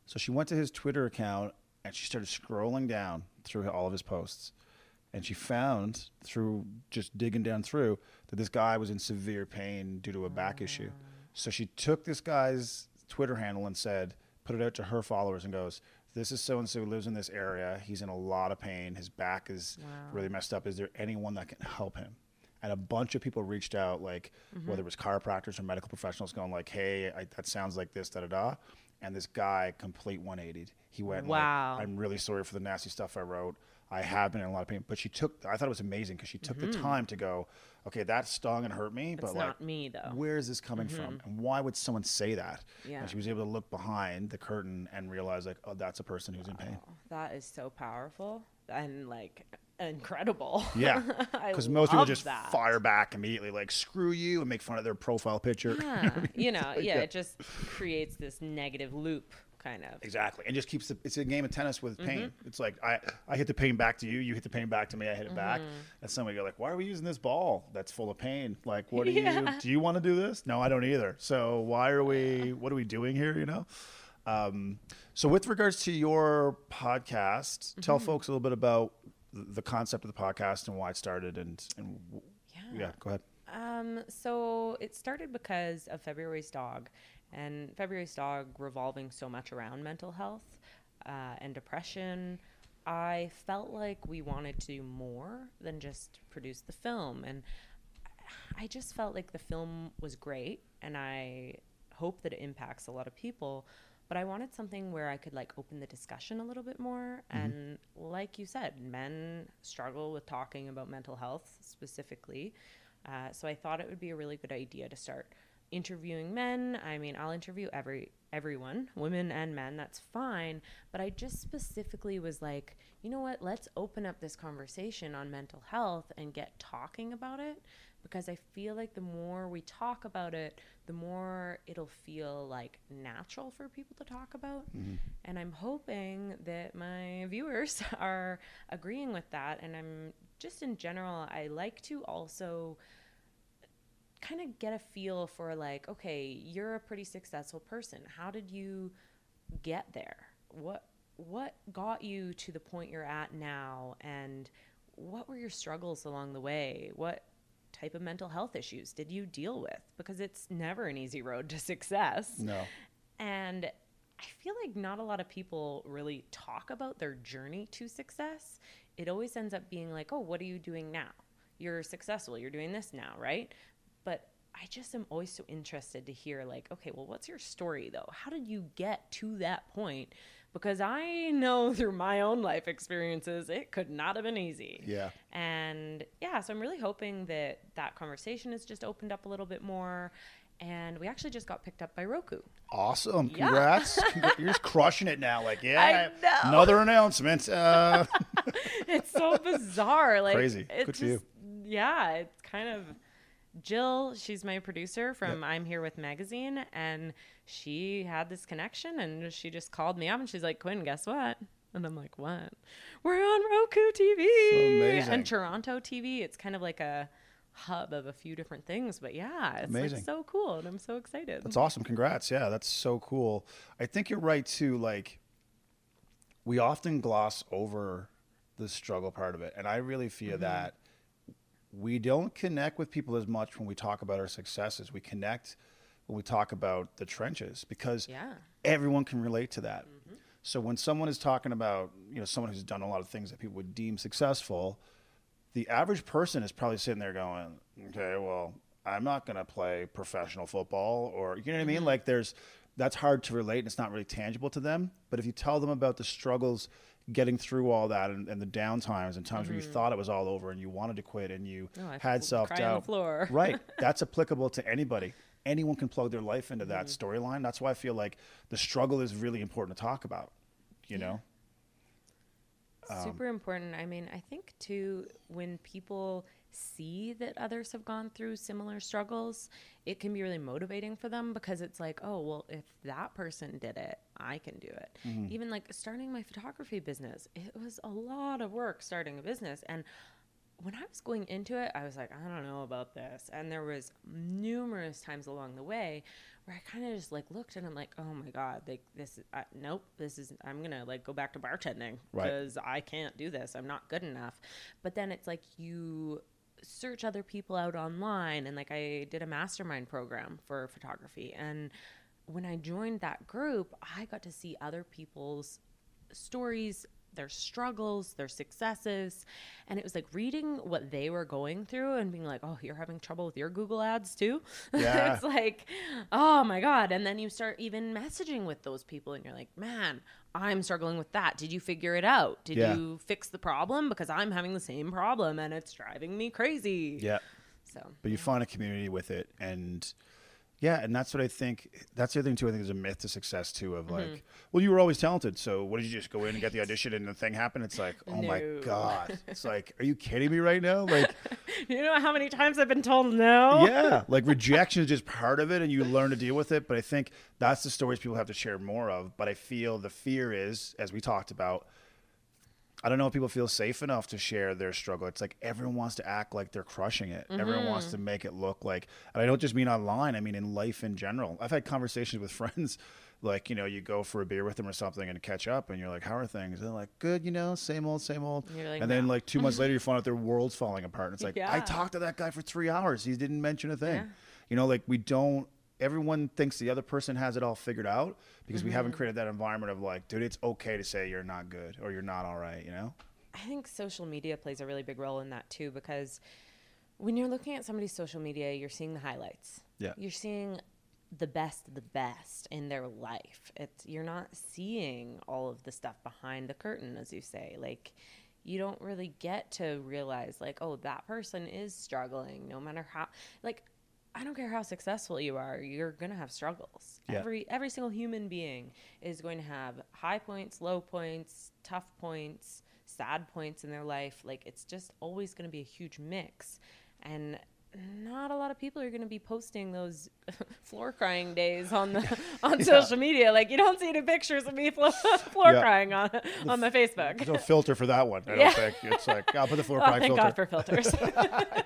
So she went to his Twitter account and she started scrolling down through all of his posts. And she found through just digging down through that this guy was in severe pain due to a back issue. So she took this guy's Twitter handle and said, put it out to her followers and goes, This is so and so who lives in this area. He's in a lot of pain. His back is Wow. really messed up. Is there anyone that can help him? And a bunch of people reached out, like Mm-hmm. whether it was chiropractors or medical professionals, going like, "Hey, I, that sounds like this, da da da." And this guy, complete 180. He went, Wow. like, "I'm really sorry for the nasty stuff I wrote. I have been in a lot of pain." But she took. I thought it was amazing because she took the time to go, "Okay, that stung and hurt me, but Mm-hmm. not like, me though. where is this coming from and why would someone say that Yeah. and she was able to look behind the curtain and realize like oh that's a person who's in pain That is so powerful and like incredible. yeah because most people just that. fire back immediately like screw you and make fun of their profile picture Yeah, you know, like, yeah, yeah. it just creates this negative loop, kind of. exactly and just keeps the, it's a game of tennis with pain Mm-hmm. it's like i i hit the pain back to you you hit the pain back to me i hit it back Mm-hmm. and somebody go like why are we using this ball that's full of pain like what do you do you want to do this no i don't either so why are we what are we doing here you know um, so with regards to your podcast tell Mm-hmm. folks a little bit about the concept of the podcast and why it started and and Yeah. yeah go ahead Um, so it started because of February's dog, and February's dog revolving so much around mental health uh, and depression. I felt like we wanted to do more than just produce the film, and I just felt like the film was great, and I hope that it impacts a lot of people. But I wanted something where I could like open the discussion a little bit more. And like you said, men struggle with talking about mental health specifically. Uh, so I thought it would be a really good idea to start interviewing men. I mean, I'll interview every everyone, women and men. That's fine. But I just specifically was like, you know what? Let's open up this conversation on mental health and get talking about it because I feel like the more we talk about it, the more it'll feel like natural for people to talk about. Mm-hmm. And I'm hoping that my viewers are agreeing with that. And I'm just in general, I like to also kind of get a feel for like, okay, you're a pretty successful person. How did you get there? What what got you to the point you're at now and what were your struggles along the way? What type of mental health issues did you deal with? Because it's never an easy road to success. No. And I feel like not a lot of people really talk about their journey to success. It always ends up being like, oh, what are you doing now? You're successful. You're doing this now, right? But I just am always so interested to hear, like, okay, well, what's your story though? How did you get to that point? Because I know through my own life experiences, it could not have been easy. Yeah. And yeah, so I'm really hoping that that conversation has just opened up a little bit more. And we actually just got picked up by Roku. Awesome. Yeah. Congrats. Congra- You're just crushing it now. Like, yeah. know. Another announcement. Uh, it's so bizarre. Like Crazy. It's Good for you. Yeah, it's kind of Jill. She's my producer from I'm Here with Magazine, and she had this connection, and she just called me up, and she's like, "Quinn, guess what?" And I'm like, "What?" We're on Roku TV and Toronto TV. It's kind of like a hub of a few different things, but yeah, it's Amazing. like so cool, and I'm so excited. That's awesome. Congrats. Yeah, that's so cool. I think you're right too. Like, we often gloss over the struggle part of it. And I really feel mm-hmm. that we don't connect with people as much when we talk about our successes. We connect when we talk about the trenches because Yeah. everyone can relate to that. Mm-hmm. So when someone is talking about, you know, someone who's done a lot of things that people would deem successful, the average person is probably sitting there going, okay, well, I'm not going to play professional football or, you know what I mean? Mm-hmm. Like there's, that's hard to relate and it's not really tangible to them. But if you tell them about the struggles getting through all that and, and the down times and times where you thought it was all over and you wanted to quit and you Oh, had self cry on the doubt. right. That's applicable to anybody. Anyone can plug their life into that Mm-hmm. storyline. That's why I feel like the struggle is really important to talk about, you know? Um, Super important. I mean, I think too, when people see that others have gone through similar struggles, it can be really motivating for them because it's like, oh, well, if that person did it, I can do it. Mm-hmm. Even like starting my photography business, it was a lot of work starting a business. And when I was going into it, I was like, I don't know about this. And there was numerous times along the way where I kind of just like looked and I'm like, oh my god, like this, is, I, nope, this is. I'm gonna like go back to bartending Right. because I can't do this. I'm not good enough. But then it's like you search other people out online, and like I did a mastermind program for photography, and when I joined that group, I got to see other people's stories, their struggles, their successes. And it was like reading what they were going through and being like, oh, you're having trouble with your Google ads too? Yeah. it's like, oh my God. And then you start even messaging with those people and you're like, man, I'm struggling with that. Did you figure it out? Did Yeah. you fix the problem? Because I'm having the same problem and it's driving me crazy. Yeah. So, But you find a community with it. And yeah, and that's what I think. That's the other thing, too. I think there's a myth to success, too, of Mm-hmm. like, well, you were always talented. So what did you just go in and get the audition and the thing happened? It's like, oh my God. It's like, are you kidding me right now? Like, you know how many times I've been told no? yeah, like rejection is just part of it and you learn to deal with it. But I think that's the stories people have to share more of. But I feel the fear is, as we talked about, I don't know if people feel safe enough to share their struggle. It's like everyone wants to act like they're crushing it. Everyone wants mm-hmm. to make it look like, and I don't just mean online, I mean in life in general. I've had conversations with friends, like, you know, you go for a beer with them or something and catch up, and you're like, how are things? And they're like, good, you know, same old, same old. And like, and then, "No." like, two months later, you find out their world's falling apart. And it's like, I talked to that guy for three hours. He didn't mention a thing. Yeah. You know, like, we don't, everyone thinks the other person has it all figured out because we haven't mm-hmm. created that environment of like, dude, it's okay to say you're not good or you're not all right, you know? I think social media plays a really big role in that too because when you're looking at somebody's social media, you're seeing the highlights. Yeah. You're seeing the best of the best in their life. It's you're not seeing all of the stuff behind the curtain as you say. Like you don't really get to realize like oh that person is struggling no matter how like I don't care how successful you are, you're going to have struggles. Yeah. Every every single human being is going to have high points, low points, tough points, sad points in their life. Like it's just always going to be a huge mix. And not a lot of people are going to be posting those floor crying days on the on Yeah. social media. Like you don't see any pictures of me floor, floor Yeah. crying on on my Facebook. There's no filter for that one. I Yeah. don't think. It's like, I'll put the floor Oh, crying thank filter. God for filters.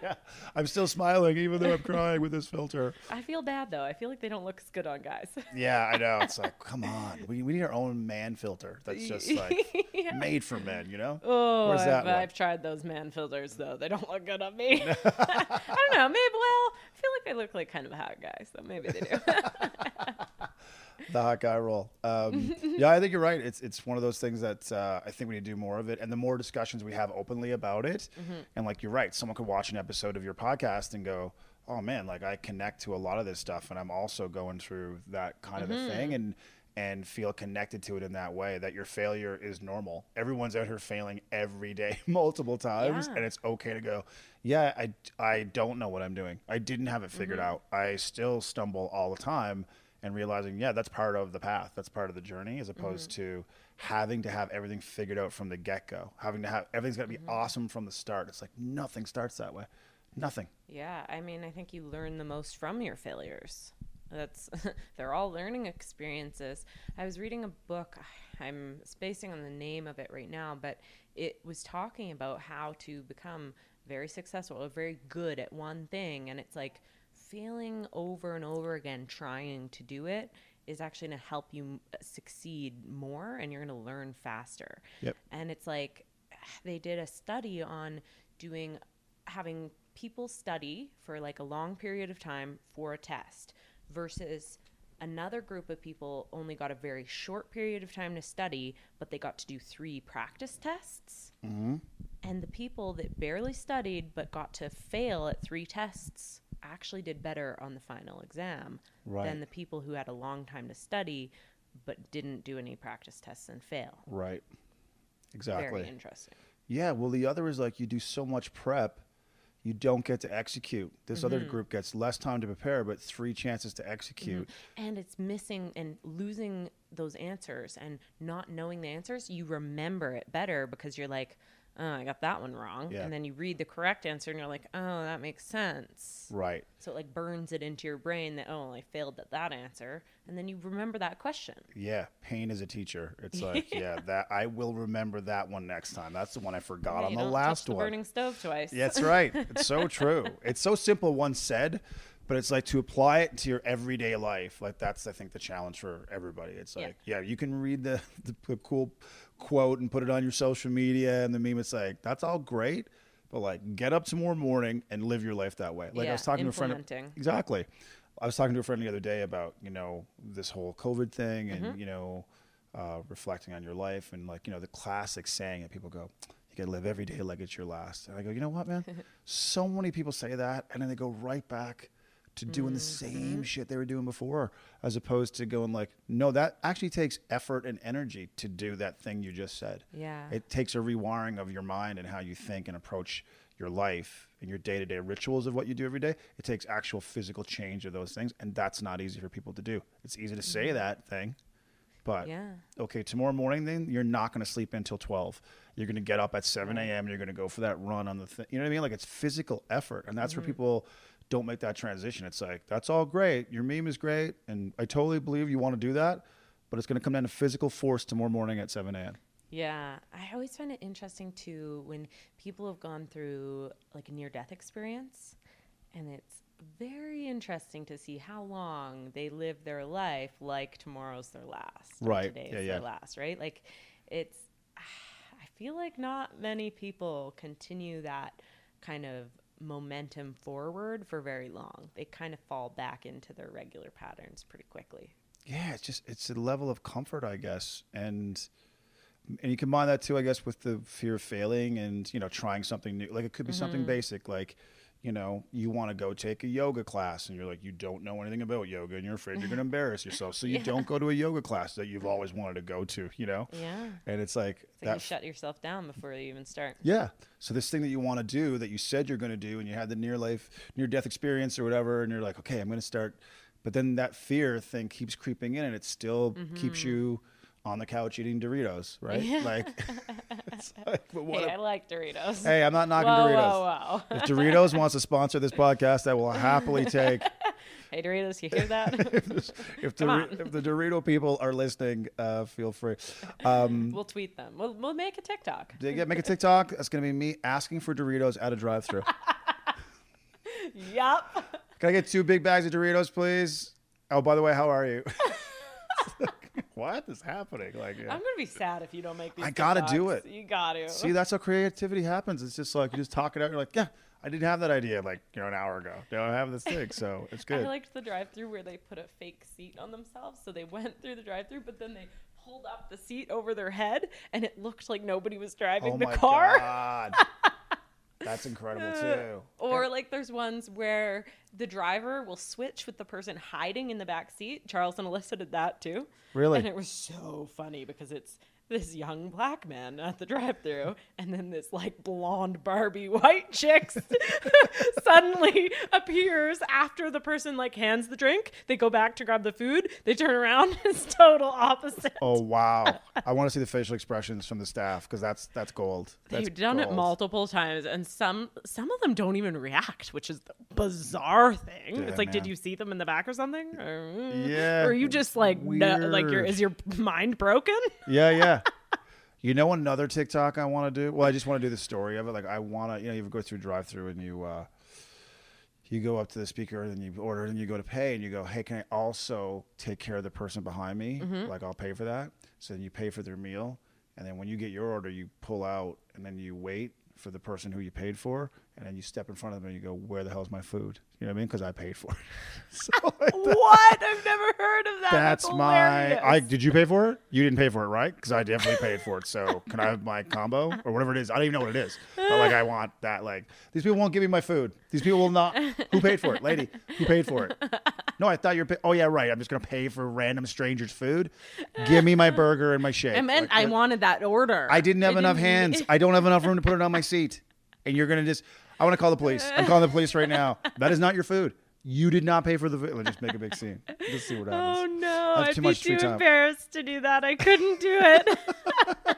yeah. I'm still smiling even though I'm crying with this filter. I feel bad though. I feel like they don't look as good on guys. Yeah, I know. It's like, come on. We, we need our own man filter that's just like made for men, you know? Oh, I've? I've tried those man filters though. They don't look good on me. I don't don't know. Maybe. Well, I feel like I look like kind of a hot guy, so maybe they do. the hot guy role. Um, yeah, I think you're right. It's it's one of those things that uh, I think we need to do more of it, and the more discussions we have openly about it, and like you're right, someone could watch an episode of your podcast and go, "Oh man, like I connect to a lot of this stuff, and I'm also going through that kind of a thing," and and feel connected to it in that way. That your failure is normal. Everyone's out here failing every day, multiple times, Yeah. and it's okay to go. Yeah, I I don't know what I'm doing. I didn't have it figured mm-hmm. out. I still stumble all the time and realizing, yeah, that's part of the path. That's part of the journey, as opposed mm-hmm. to having to have everything figured out from the get go. Having to have everything's got to be mm-hmm. awesome from the start. It's like nothing starts that way. Nothing. Yeah, I mean, I think you learn the most from your failures. That's they're all learning experiences. I was reading a book. I'm spacing on the name of it right now, but it was talking about how to become very successful or very good at one thing, and it's like failing over and over again trying to do it is actually going to help you succeed more and you're going to learn faster. Yep. And it's like they did a study on doing having people study for like a long period of time for a test versus another group of people only got a very short period of time to study, but they got to do three practice tests. Mm-hmm. And the people that barely studied but got to fail at three tests actually did better on the final exam Right. than the people who had a long time to study but didn't do any practice tests and fail. Right. Exactly. Very interesting. Yeah, well, the other is like you do so much prep, you don't get to execute. This other Mm-hmm. group gets less time to prepare, but three chances to execute. and it's missing and losing those answers and not knowing the answers you remember it better because you're like oh i got that one wrong Yeah. and then you read the correct answer and you're like oh that makes sense Right. so it like burns it into your brain that oh i failed at that answer and then you remember that question Yeah, pain is a teacher. It's like, yeah, that I will remember that one next time. That's the one I forgot Yeah, on the last touch the one. burning stove twice Yeah, That's right. It's so true. It's so simple once said, but it's like to apply it to your everyday life. Like that's I think the challenge for everybody. It's Yeah. like, yeah, you can read the, the, the cool quote and put it on your social media and the meme. It's like that's all great, but like get up tomorrow morning and live your life that way. Like I was talking to a friend. Exactly. I was talking to a friend the other day about you know this whole COVID thing and Mm-hmm. you know uh, reflecting on your life and like you know the classic saying that people go, you gotta live every day like it's your last. And I go, you know what, man? so many people say that, and then they go right back to doing the Mm-hmm. same shit they were doing before, as opposed to going like, no, that actually takes effort and energy to do that thing you just said. Yeah. It takes a rewiring of your mind and how you think and approach your life and your day to day rituals of what you do every day. It takes actual physical change of those things. And that's not easy for people to do. It's easy to say that thing, but Yeah. okay, tomorrow morning, then you're not going to sleep until 12. You're going to get up at 7 a.m. And you're going to go for that run on the thing. You know what I mean? Like it's physical effort. And that's where people don't make that transition. It's like, that's all great. Your meme is great. And I totally believe you want to do that. But it's going to come down to physical force tomorrow morning at 7 a.m. Yeah, I always find it interesting too when people have gone through like a near death experience, and it's very interesting to see how long they live their life like tomorrow's their last, Right. Today's Yeah, yeah. their last, right? Like, it's. I feel like not many people continue that kind of momentum forward for very long. They kind of fall back into their regular patterns pretty quickly. yeah, it's just it's a level of comfort, I guess, and and you combine that too, I guess, with the fear of failing and you know trying something new. Like it could be something mm-hmm. basic, like you know you want to go take a yoga class, and you're like you don't know anything about yoga, and you're afraid you're going to embarrass yourself, so you don't go to a yoga class that you've always wanted to go to, you know. Yeah. And it's like It's like you that shut yourself down before you even start. yeah. So this thing that you want to do that you said you're going to do and you had the near life, near death experience or whatever, and you're like, okay, I'm going to start. But then that fear thing keeps creeping in and it still keeps mm-hmm. you on the couch eating Doritos, right? Yeah. Like, like, but what Hey, if- I like Doritos. hey, I'm not knocking whoa, Doritos. whoa, whoa. If Doritos wants to sponsor this podcast, I will happily take. Hey, Doritos, you hear that? If the, Come on. if the Dorito people are listening, uh, feel free. Um, we'll tweet them. We'll, we'll make a TikTok. yeah, make a TikTok. That's going to be me asking for Doritos at a drive-through. yep. Can I get two big bags of Doritos, please? Oh, by the way, how are you? what is happening? Like, yeah. I'm gonna be sad if you don't make these. I gotta do it. You got to. See, that's how creativity happens. It's just like you just talk it out. You're like, yeah, I didn't have that idea like you know an hour ago. Now I have this thing, so it's good. I liked the drive-through where they put a fake seat on themselves, so they went through the drive-through, but then they pulled up the seat over their head, and it looked like nobody was driving oh the my car. that's incredible too. Or like there's ones where the driver will switch with the person hiding in the back seat. Charles and Alyssa did that too. Really? And it was so funny because it's this young black man at the drive-through and then this like blonde Barbie white chick suddenly appears after the person like hands the drink. They go back to grab the food. They turn around. It's total opposite. Oh wow! I want to see the facial expressions from the staff because that's that's gold. That's They've done it multiple times, and some some of them don't even react, which is the bizarre thing. Yeah, it's like, did you see them in the back or something? Or, mm, Yeah, Or are you just like, no, like, your is your mind broken? Yeah, yeah. You know another TikTok I want to do? Well, I just want to do the story of it. Like I want to, you know, you go through drive-through and you uh you go up to the speaker and you order and you go to pay and you go, "Hey, can I also take care of the person behind me? Mm-hmm. Like I'll pay for that." So then you pay for their meal, and then when you get your order, you pull out and then you wait for the person who you paid for, and then you step in front of them and you go, "Where the hell's my food?" You know what I mean? Because I paid for it. so what? I've never heard of that. that's my. I did you pay for it? You didn't pay for it, right? Because I definitely paid for it. So can I have my combo or whatever it is? I don't even know what it is. But like I want that. Like these people won't give me my food. These people will not. Who paid for it, lady? Who paid for it? No, I thought you're. Oh yeah, right. I'm just gonna pay for random strangers' food. Give me my burger and my shake. I meant Like, I that- wanted that order. I didn't have I enough didn't hands. I don't have enough room to put it on my seat. And you're gonna just. I want to call the police. I'm calling the police right now. That is not your food. You did not pay for the food. Let's just make a big scene. Just see what happens. Oh no! I'd too be too embarrassed to do that. I couldn't do it.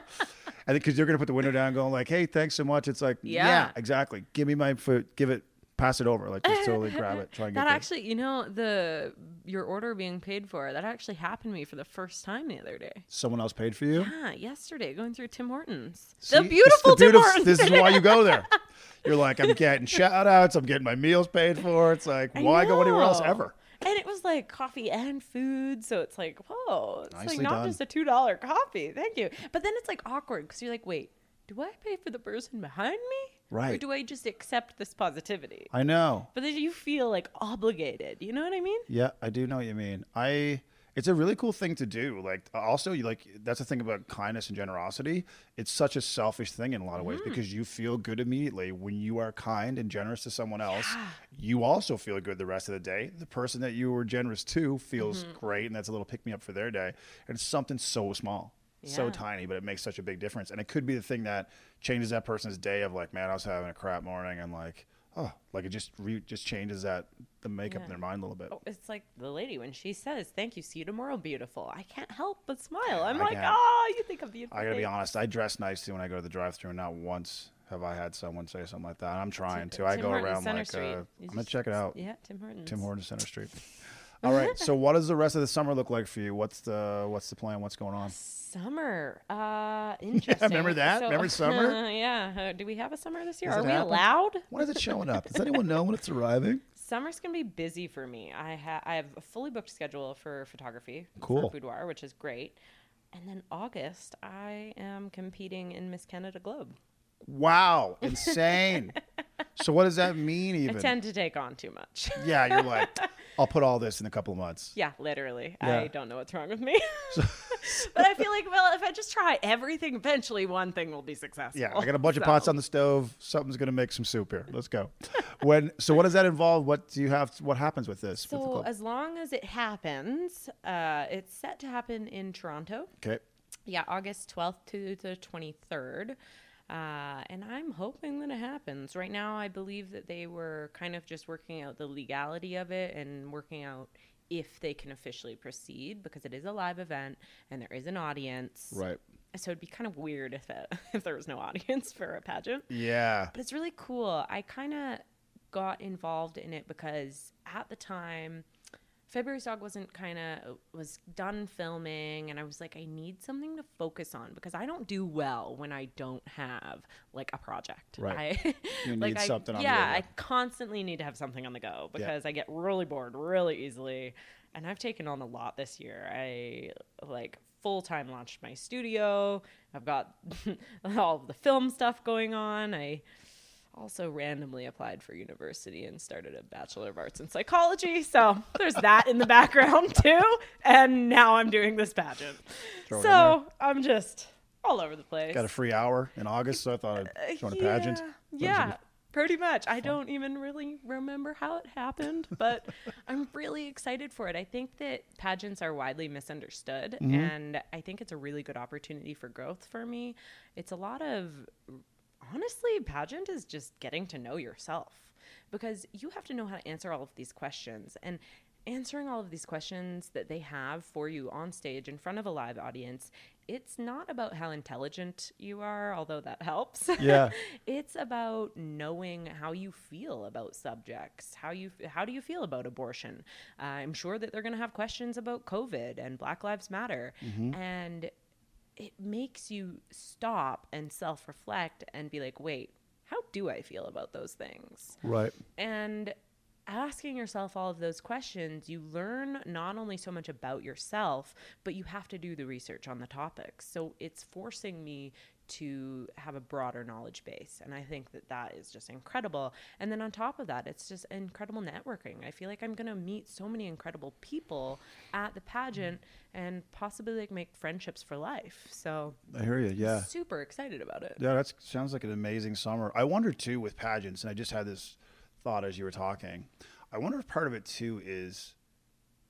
I think because you're gonna put the window down, going like, "Hey, thanks so much." It's like, yeah, Yeah. exactly. Give me my food. Give it. Pass it over. Like, just totally grab it. Try and get that actually, you know, the your order being paid for that actually happened to me for the first time the other day. Someone else paid for you. Yeah, yesterday going through Tim Hortons. See? the beautiful the Tim beautif- Hortons. This is why you go there. You're like, I'm getting shout outs. I'm getting my meals paid for. It's like, I why go anywhere else know. ever? And it was like coffee and food, so it's like, whoa, it's Nicely like not done. just a two dollar coffee. Thank you. But then it's like awkward because you're like, wait, do I pay for the person behind me, or do I just accept this positivity? I know. But then you feel like obligated. You know what I mean? Yeah, I do know what you mean. I it's a really cool thing to do. Like also you like that's the thing about kindness and generosity. It's such a selfish thing in a lot of ways Mm-hmm. because you feel good immediately when you are kind and generous to someone else. You also feel good the rest of the day. The person that you were generous to feels Mm-hmm. great and that's a little pick me up for their day. And it's something so small. So tiny, but it makes such a big difference. And it could be the thing that changes that person's day of like, man, I was having a crap morning and like, oh, like it just re- just changes that the makeup in their mind a little bit. Oh, it's like the lady when she says, "Thank you, see you tomorrow, beautiful." I can't help but smile. I'm I like, can't. "Oh, you think I'm beautiful." I gotta be honest. I dress nicely when I go to the drive-through. and Not once have I had someone say something like that. I'm trying to. I Tim go Hortons, around Center like uh, I'm gonna check it out. Yeah, Tim Hortons. Tim Hortons Center Street. All right. So what does the rest of the summer look like for you? What's the what's the plan? What's going on? Summer. Uh, interesting. remember that? Remember summer? yeah. Uh, do we have a summer this year? Are we happened? allowed? When is it showing up? Does anyone know when it's arriving? Summer's gonna be busy for me. I ha- I have a fully booked schedule for photography Cool. for Boudoir, which is great. And then August, I am competing in Miss Canada Globe. Wow, insane. so what does that mean? Even I tend to take on too much. yeah, you're like, I'll put all this in a couple of months. yeah, literally. Yeah. I don't know what's wrong with me. but I feel like, well, if I just try everything, eventually one thing will be successful. Yeah, I got a bunch of pots on the stove. Something's gonna make some soup here. Let's go. When so, what does that involve? What do you have? What happens with this? So club? as long as it happens, uh, it's set to happen in Toronto. okay. Yeah, August 12th to the 23rd. Uh, and I'm hoping that it happens. Right now, I believe that they were kind of just working out the legality of it and working out if they can officially proceed because it is a live event and there is an audience. Right. So it'd be kind of weird if it, if there was no audience for a pageant. Yeah. But it's really cool. I kind of got involved in it because at the time, February's Dog wasn't kind of was done filming, and I was like, I need something to focus on because I don't do well when I don't have like a project. Right. I, You like need I, something on the yeah. I constantly need to have something on the go because I get really bored really easily. And I've taken on a lot this year. I like full time launched my studio. I've got all of the film stuff going on. I also randomly applied for university and started a bachelor of arts in psychology. So there's that in the background too. And now i'm doing this pageant. Throw so i'm just all over the place. Got a free hour in August, so I thought I'd join a pageant. yeah, yeah pretty much. I don't even really remember how it happened but i'm really excited for it. I think that pageants are widely misunderstood Mm-hmm. and i think it's a really good opportunity for growth for me. It's a lot of honestly, pageant is just getting to know yourself because you have to know how to answer all of these questions and answering all of these questions that they have for you on stage in front of a live audience. It's not about how intelligent you are, although that helps. Yeah. it's about knowing how you feel about subjects. How you how do you feel about abortion? Uh, I'm sure that they're going to have questions about COVID and Black Lives Matter, and it makes you stop and self reflect and be like, wait, how do I feel about those things? Right. And asking yourself all of those questions, you learn not only so much about yourself, but you have to do the research on the topics. So it's forcing me to have a broader knowledge base. And I think that that is just incredible. And then on top of that, it's just incredible networking. I feel like I'm going to meet so many incredible people at the pageant mm-hmm. and possibly like make friendships for life. So I hear you. Yeah. super excited about it. Yeah, that sounds like an amazing summer. I wonder too with pageants, and I just had this thought as you were talking. I wonder if part of it too is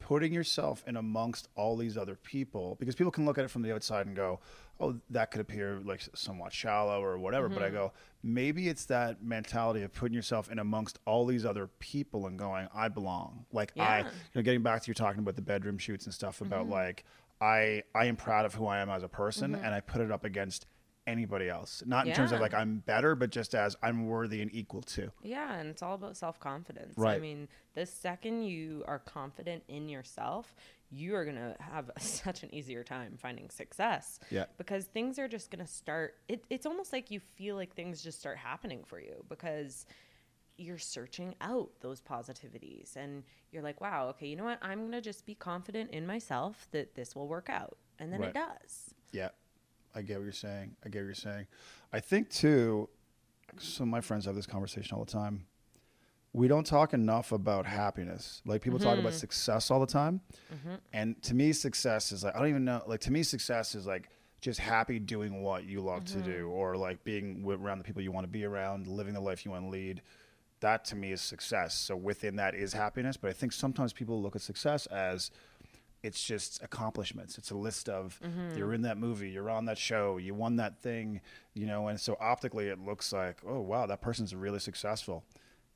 putting yourself in amongst all these other people because people can look at it from the outside and go, "Oh, that could appear like somewhat shallow or whatever." But I mm-hmm. go, maybe it's that mentality of putting yourself in amongst all these other people and going, "I belong." Like I, you know, getting back to you talking about the bedroom shoots and stuff about mm-hmm. like I I am proud of who I am as a person mm-hmm. and I put it up against anybody else. Not in terms of like I'm better, but just as I'm worthy and equal to. Yeah, and it's all about self confidence. Right. I mean, the second you are confident in yourself, you are going to have such an easier time finding success. Yeah. Because things are just going to start. It, it's almost like you feel like things just start happening for you because you're searching out those positivities and you're like, wow, okay, you know what? I'm going to just be confident in myself that this will work out. And then Right. it does. Yeah. I get what you're saying. I get what you're saying. I think too, some of my friends have this conversation all the time. We don't talk enough about happiness. Like people talk about mm-hmm. success all the time. Mm-hmm. And to me, success is like, I don't even know. Like to me, success is like just happy doing what you love to do mm-hmm. or like being around the people you want to be around, living the life you want to lead. That to me is success. So within that is happiness. But I think sometimes people look at success as it's just accomplishments. It's a list of mm-hmm. you're in that movie, you're on that show, you won that thing, you know, and so optically it looks like, oh wow, that person's really successful.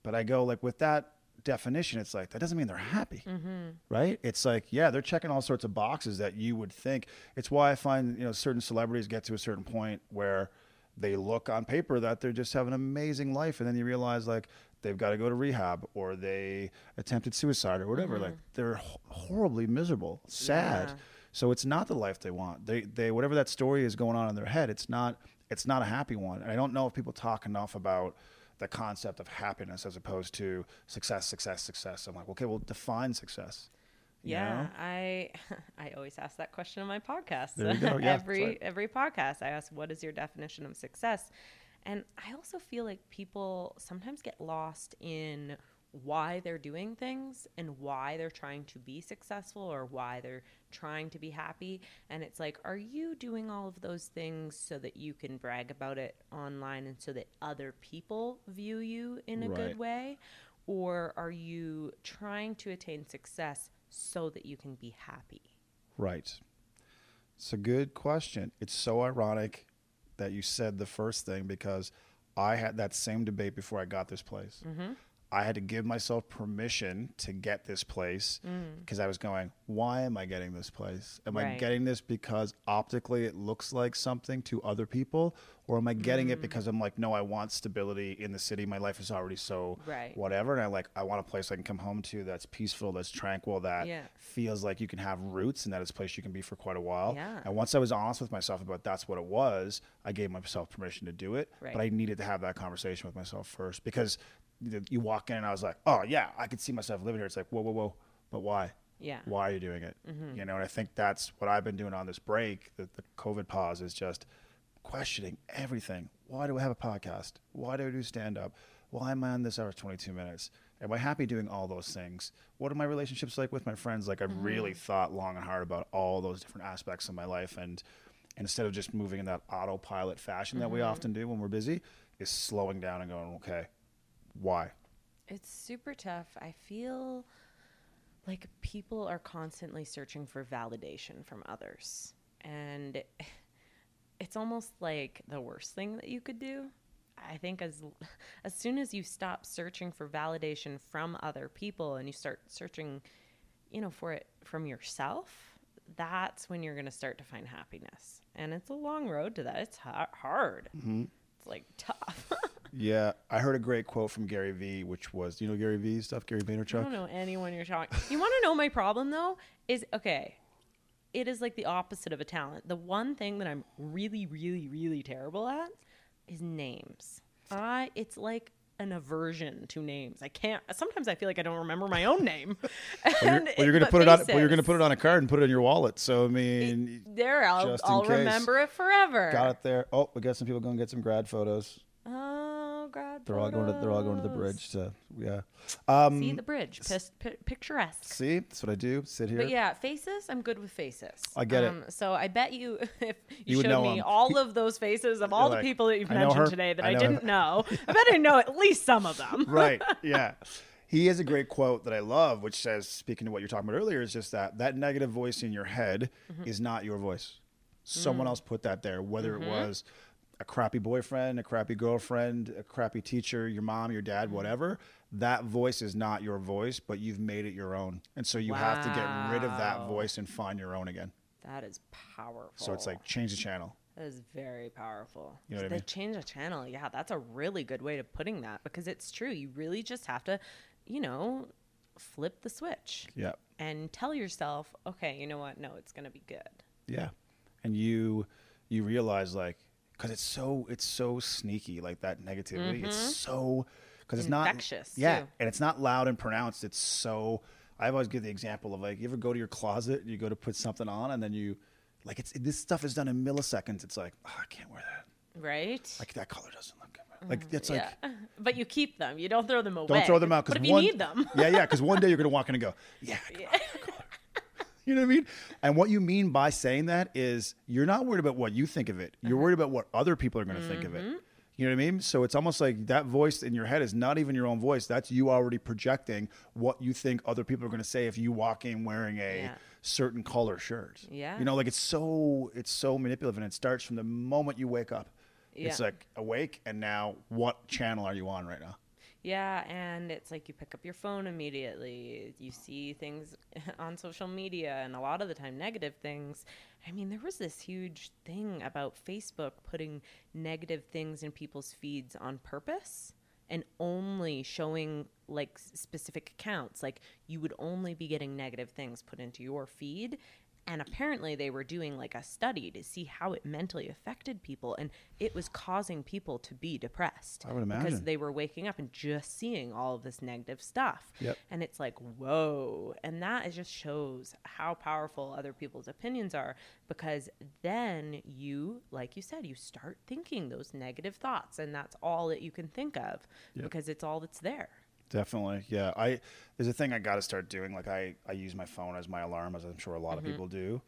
But I go like with that definition, it's like that doesn't mean they're happy, mm-hmm. right? It's like yeah, they're checking all sorts of boxes that you would think. It's why I find you know certain celebrities get to a certain point where they look on paper that they're just having an amazing life, and then you realize like they've got to go to rehab or they attempted suicide or whatever. Mm-hmm. Like they're horribly miserable, sad. Yeah. So it's not the life they want. They they whatever that story is going on in their head, it's not it's not a happy one. And I don't know if people talk enough about the concept of happiness as opposed to success, success, success. I'm like, okay, well, define success. you Yeah, know? I I always ask that question on my podcast. There you go. Yeah, every right. every podcast, I ask, "What is your definition of success?" And I also feel like people sometimes get lost in why they're doing things and why they're trying to be successful or why they're trying to be happy. And it's like, are you doing all of those things so that you can brag about it online and so that other people view you in a Right. good way? Or are you trying to attain success so that you can be happy? Right. It's a good question. It's so ironic that you said the first thing because I had that same debate before I got this place. Mm-hmm. I had to give myself permission to get this place mm. because I was going, why am I getting this place? Am I getting this because optically it looks like something to other people? Or am I getting it mm. because I'm like, no, I want stability in the city. My life is already so Right. whatever. And I like, I want a place I can come home to that's peaceful, that's tranquil, that Yeah. feels like you can have roots and that is a place you can be for quite a while. Yeah. And once I was honest with myself about that's what it was, I gave myself permission to do it. Right. But I needed to have that conversation with myself first because you walk in and I was like, oh yeah, I could see myself living here. It's like, whoa, whoa, whoa. But why? Yeah. Why are you doing it? Mm-hmm. You know, and I think that's what I've been doing on this break, the, the COVID pause, is just questioning everything. Why do I have a podcast? Why do I do stand up? Why am I on this hour 22 minutes? Am I happy doing all those things? What are my relationships like with my friends? Like I've mm-hmm. really thought long and hard about all those different aspects of my life and instead of just moving in that autopilot fashion that we mm-hmm. often do when we're busy, is slowing down and going, okay, why? It's super tough. I feel like people are constantly searching for validation from others. And it's almost like the worst thing that you could do. I think as as soon as you stop searching for validation from other people and you start searching, you know, for it from yourself, that's when you're going to start to find happiness. And it's a long road to that. It's ha- hard. Mm-hmm. It's like tough. Yeah, I heard a great quote from Gary Vee, which was, you know Gary Vee stuff, Gary Vaynerchuk. I don't know anyone you're talking. You want to know my problem though? Is okay. It is like the opposite of a talent. The one thing that I'm really, really, really terrible at is names. I it's like an aversion to names. I can't. Sometimes I feel like I don't remember my own name. Well, you're, well, you're gonna but put it on. Well, you're gonna put it on a card and put it in your wallet. So I mean, There, I'll, I'll remember it forever. got it there. Oh, we got some people going to get some grad photos. Oh They're all going to. They're all going to the bridge. To yeah. Um, See the bridge, Pis- pi- picturesque. see, that's what I do. Sit here. But yeah, faces. I'm good with faces. I get it. um, So I bet you, if You you, showed me 'em. all of those faces of all the like, people that you've "I know mentioned her. today that I I, know didn't her." know, I bet I know at least some of them. right. Yeah. He has a great quote that I love, which says, speaking to what you're talking about earlier, is just that that negative voice in your head Mm-hmm. is not your voice. Someone else put that there, whether it was a crappy boyfriend, a crappy girlfriend, a crappy teacher, your mom, your dad, Mm-hmm. whatever. That voice is not your voice, but you've made it your own. And so you have to get rid of that voice and find your own again. That is powerful. So it's like change the channel. that is very powerful. You know what I the mean? change of channel, yeah, that's a really good way of putting that because it's true. You really just have to, you know, flip the switch Yeah. and tell yourself, okay, you know what? No, it's gonna be good. Yeah, and you you realize like because it's so it's so sneaky like that negativity. It's so because it's not Mm-hmm. Infectious, Yeah, too. and it's not loud and pronounced. It's so. I always give the example of like you ever go to your closet and you go to put something on and then you like it's this stuff is done in milliseconds. It's like oh, I can't wear that. Right? Like that color doesn't look good. Like it's like. yeah. but you keep them. You don't throw them away. Don't throw them out because you need them, yeah, yeah, because one day you're gonna walk in and go, yeah, can You know what I mean? And what you mean by saying that is you're not worried about what you think of it. You're uh-huh. worried about what other people are going to think of it. Mm-hmm. You know what I mean? So it's almost like that voice in your head is not even your own voice. That's you already projecting what you think other people are going to say if you walk in wearing a Yeah. certain color shirt. Yeah. You know, like it's so it's so manipulative and it starts from the moment you wake up. Yeah. It's like awake and now what channel are you on right now? Yeah, and it's like you pick up your phone immediately. You see things on social media, and a lot of the time, negative things. I mean, there was this huge thing about Facebook putting negative things in people's feeds on purpose and only showing like specific accounts. Like you would only be getting negative things put into your feed. And apparently, they were doing like a study to see how it mentally affected people, and it was causing people to be depressed I would imagine because they were waking up and just seeing all of this negative stuff. Yep. And it's like, whoa. And that just shows how powerful other people's opinions are because then you, like you said, you start thinking those negative thoughts and that's all that you can think of Yep. because it's all that's there. Definitely, yeah. I there's a thing I got to start doing. Like I I use my phone as my alarm, as I'm sure a lot of mm-hmm. people do.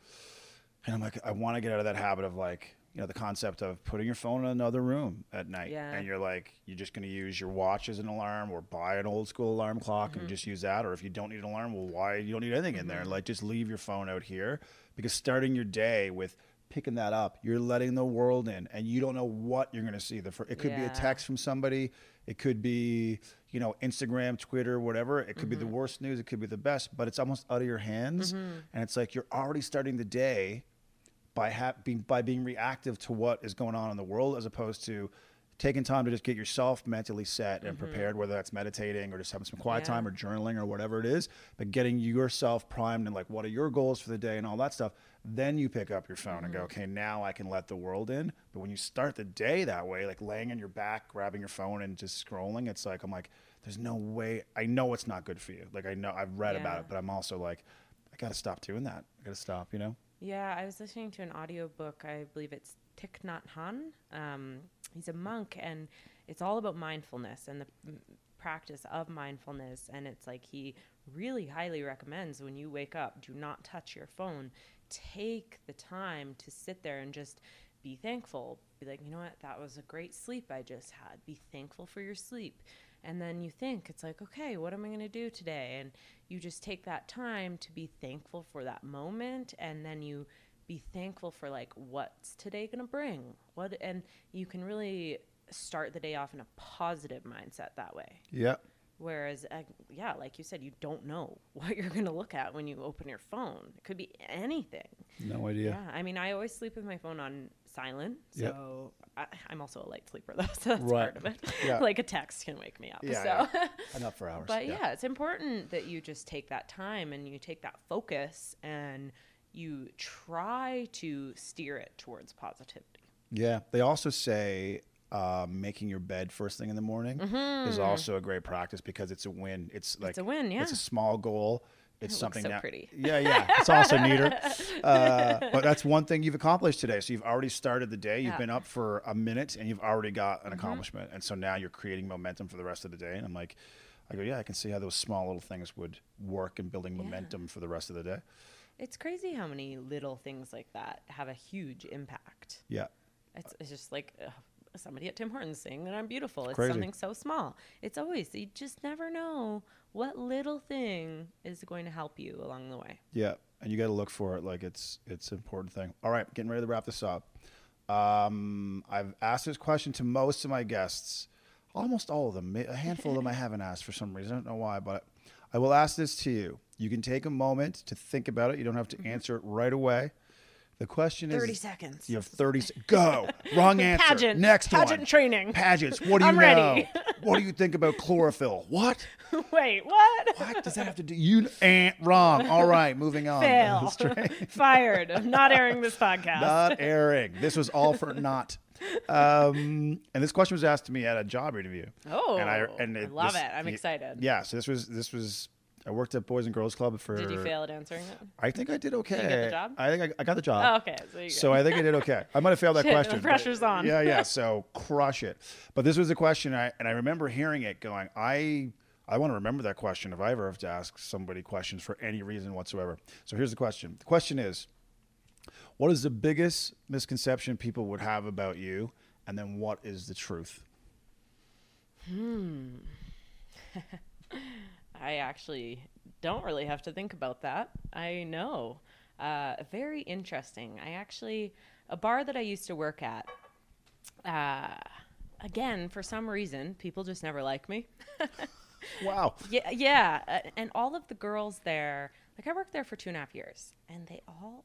And I'm like, I want to get out of that habit of like, you know, the concept of putting your phone in another room at night, Yeah. and you're like, you're just going to use your watch as an alarm, or buy an old school alarm clock and mm-hmm. just use that. Or if you don't need an alarm, well, why you don't need anything in there? Mm-hmm. Like, just leave your phone out here because starting your day with picking that up, you're letting the world in, and you don't know what you're going to see. The it could be a text from somebody, it could be you know Instagram, Twitter, whatever. It could be the mm-hmm. worst news, it could be the best, but it's almost out of your hands, mm-hmm. and it's like you're already starting the day by ha- being by being reactive to what is going on in the world, as opposed to taking time to just get yourself mentally set and prepared, whether that's meditating or just having some quiet Yeah. time or journaling or whatever it is. But getting yourself primed and like, what are your goals for the day and all that stuff. Then you pick up your phone and go, okay, now I can let the world in. But when you start the day that way, like laying on your back, grabbing your phone and just scrolling, it's like I'm like, there's no way. I know it's not good for you. Like I know I've read about it, but I'm also like, I got to stop doing that. I got to stop, you know? Yeah, I was listening to an audiobook. I believe it's Thich Nhat Hanh. Um, he's a monk, and it's all about mindfulness and the practice of mindfulness. And it's like he really highly recommends when you wake up, do not touch your phone. Take the time to sit there and just be thankful. Be like, you know what? That was a great sleep I just had. Be thankful for your sleep. And then you think, it's like, okay, what am I going to do today? And you just take that time to be thankful for that moment. And then you be thankful for, like, what's today going to bring? What, and you can really start the day off in a positive mindset that way. Yeah. Whereas, uh, yeah, like you said, you don't know what you're going to look at when you open your phone. It could be anything. No idea. Yeah. I mean, I always sleep with my phone on silent. Yep. So I, I'm also a light sleeper, though. So that's Right. part of it. Yeah. like a text can wake me up. Yeah, so. Enough for hours. But yeah. it's important that you just take that time and you take that focus and you try to steer it towards positivity. Yeah. They also say uh, making your bed first thing in the morning is also a great practice because it's a win. It's like Mm-hmm. a win, yeah. It's a small goal. It's looks something so that pretty. Yeah, yeah. It's also neater. Uh, but that's one thing you've accomplished today. So you've already started the day. You've Yeah. Mm-hmm. been up for a minute and you've already got an accomplishment. And so now you're creating momentum for the rest of the day. And I'm like, I go, yeah, I can see how those small little things would work in building momentum for the rest of the day. It's crazy how many little things like that have a huge impact. Yeah. It's, it's just like uh, somebody at Tim Hortons saying that I'm beautiful. It's Crazy. something so small. It's always, you just never know what little thing is going to help you along the way. Yeah, and you got to look for it like it's it's an important thing. All right, getting ready to wrap this up. Um, I've asked this question to most of my guests, almost all of them. A handful of them I haven't asked for some reason. I don't know why, but I will ask this to you. You can take a moment to think about it. You don't have to mm-hmm. answer it right away. The question is 30 seconds. You have 30 se- Go. Wrong answer. Pageant. Next one. Pageant one. training. Pageants. What do you I'm know? ready. what do you think about chlorophyll? What? Wait, what? What does that have to do? You ain't wrong. All right, moving on. Fail. Fired. Not airing this podcast. not airing. This was all for not. Um, and this question was asked to me at a job interview. Oh, and I and I love this- it. I'm excited. Yeah, so this was this was. I worked at Boys and Girls Club for. Did you fail at answering it? I think I did okay. you get the job? I think I, I got the job. Oh, okay. So, you So I think I did okay. I might have failed that Shit, the question. but- pressure's on. Yeah, yeah. So crush it. But this was a question, I, and I remember hearing it going, I I want to remember that question if I ever have to ask somebody questions for any reason whatsoever. So here's the question. The question is, what is the biggest misconception people would have about you, and then what is the truth? Hmm. I actually don't really have to think about that. I know. Uh, very interesting. I actually, a bar that I used to work at, uh, again, for some reason, people just never like me. Wow. Yeah, yeah. uh, And all of the girls there, like I worked there for two and a half years, and they all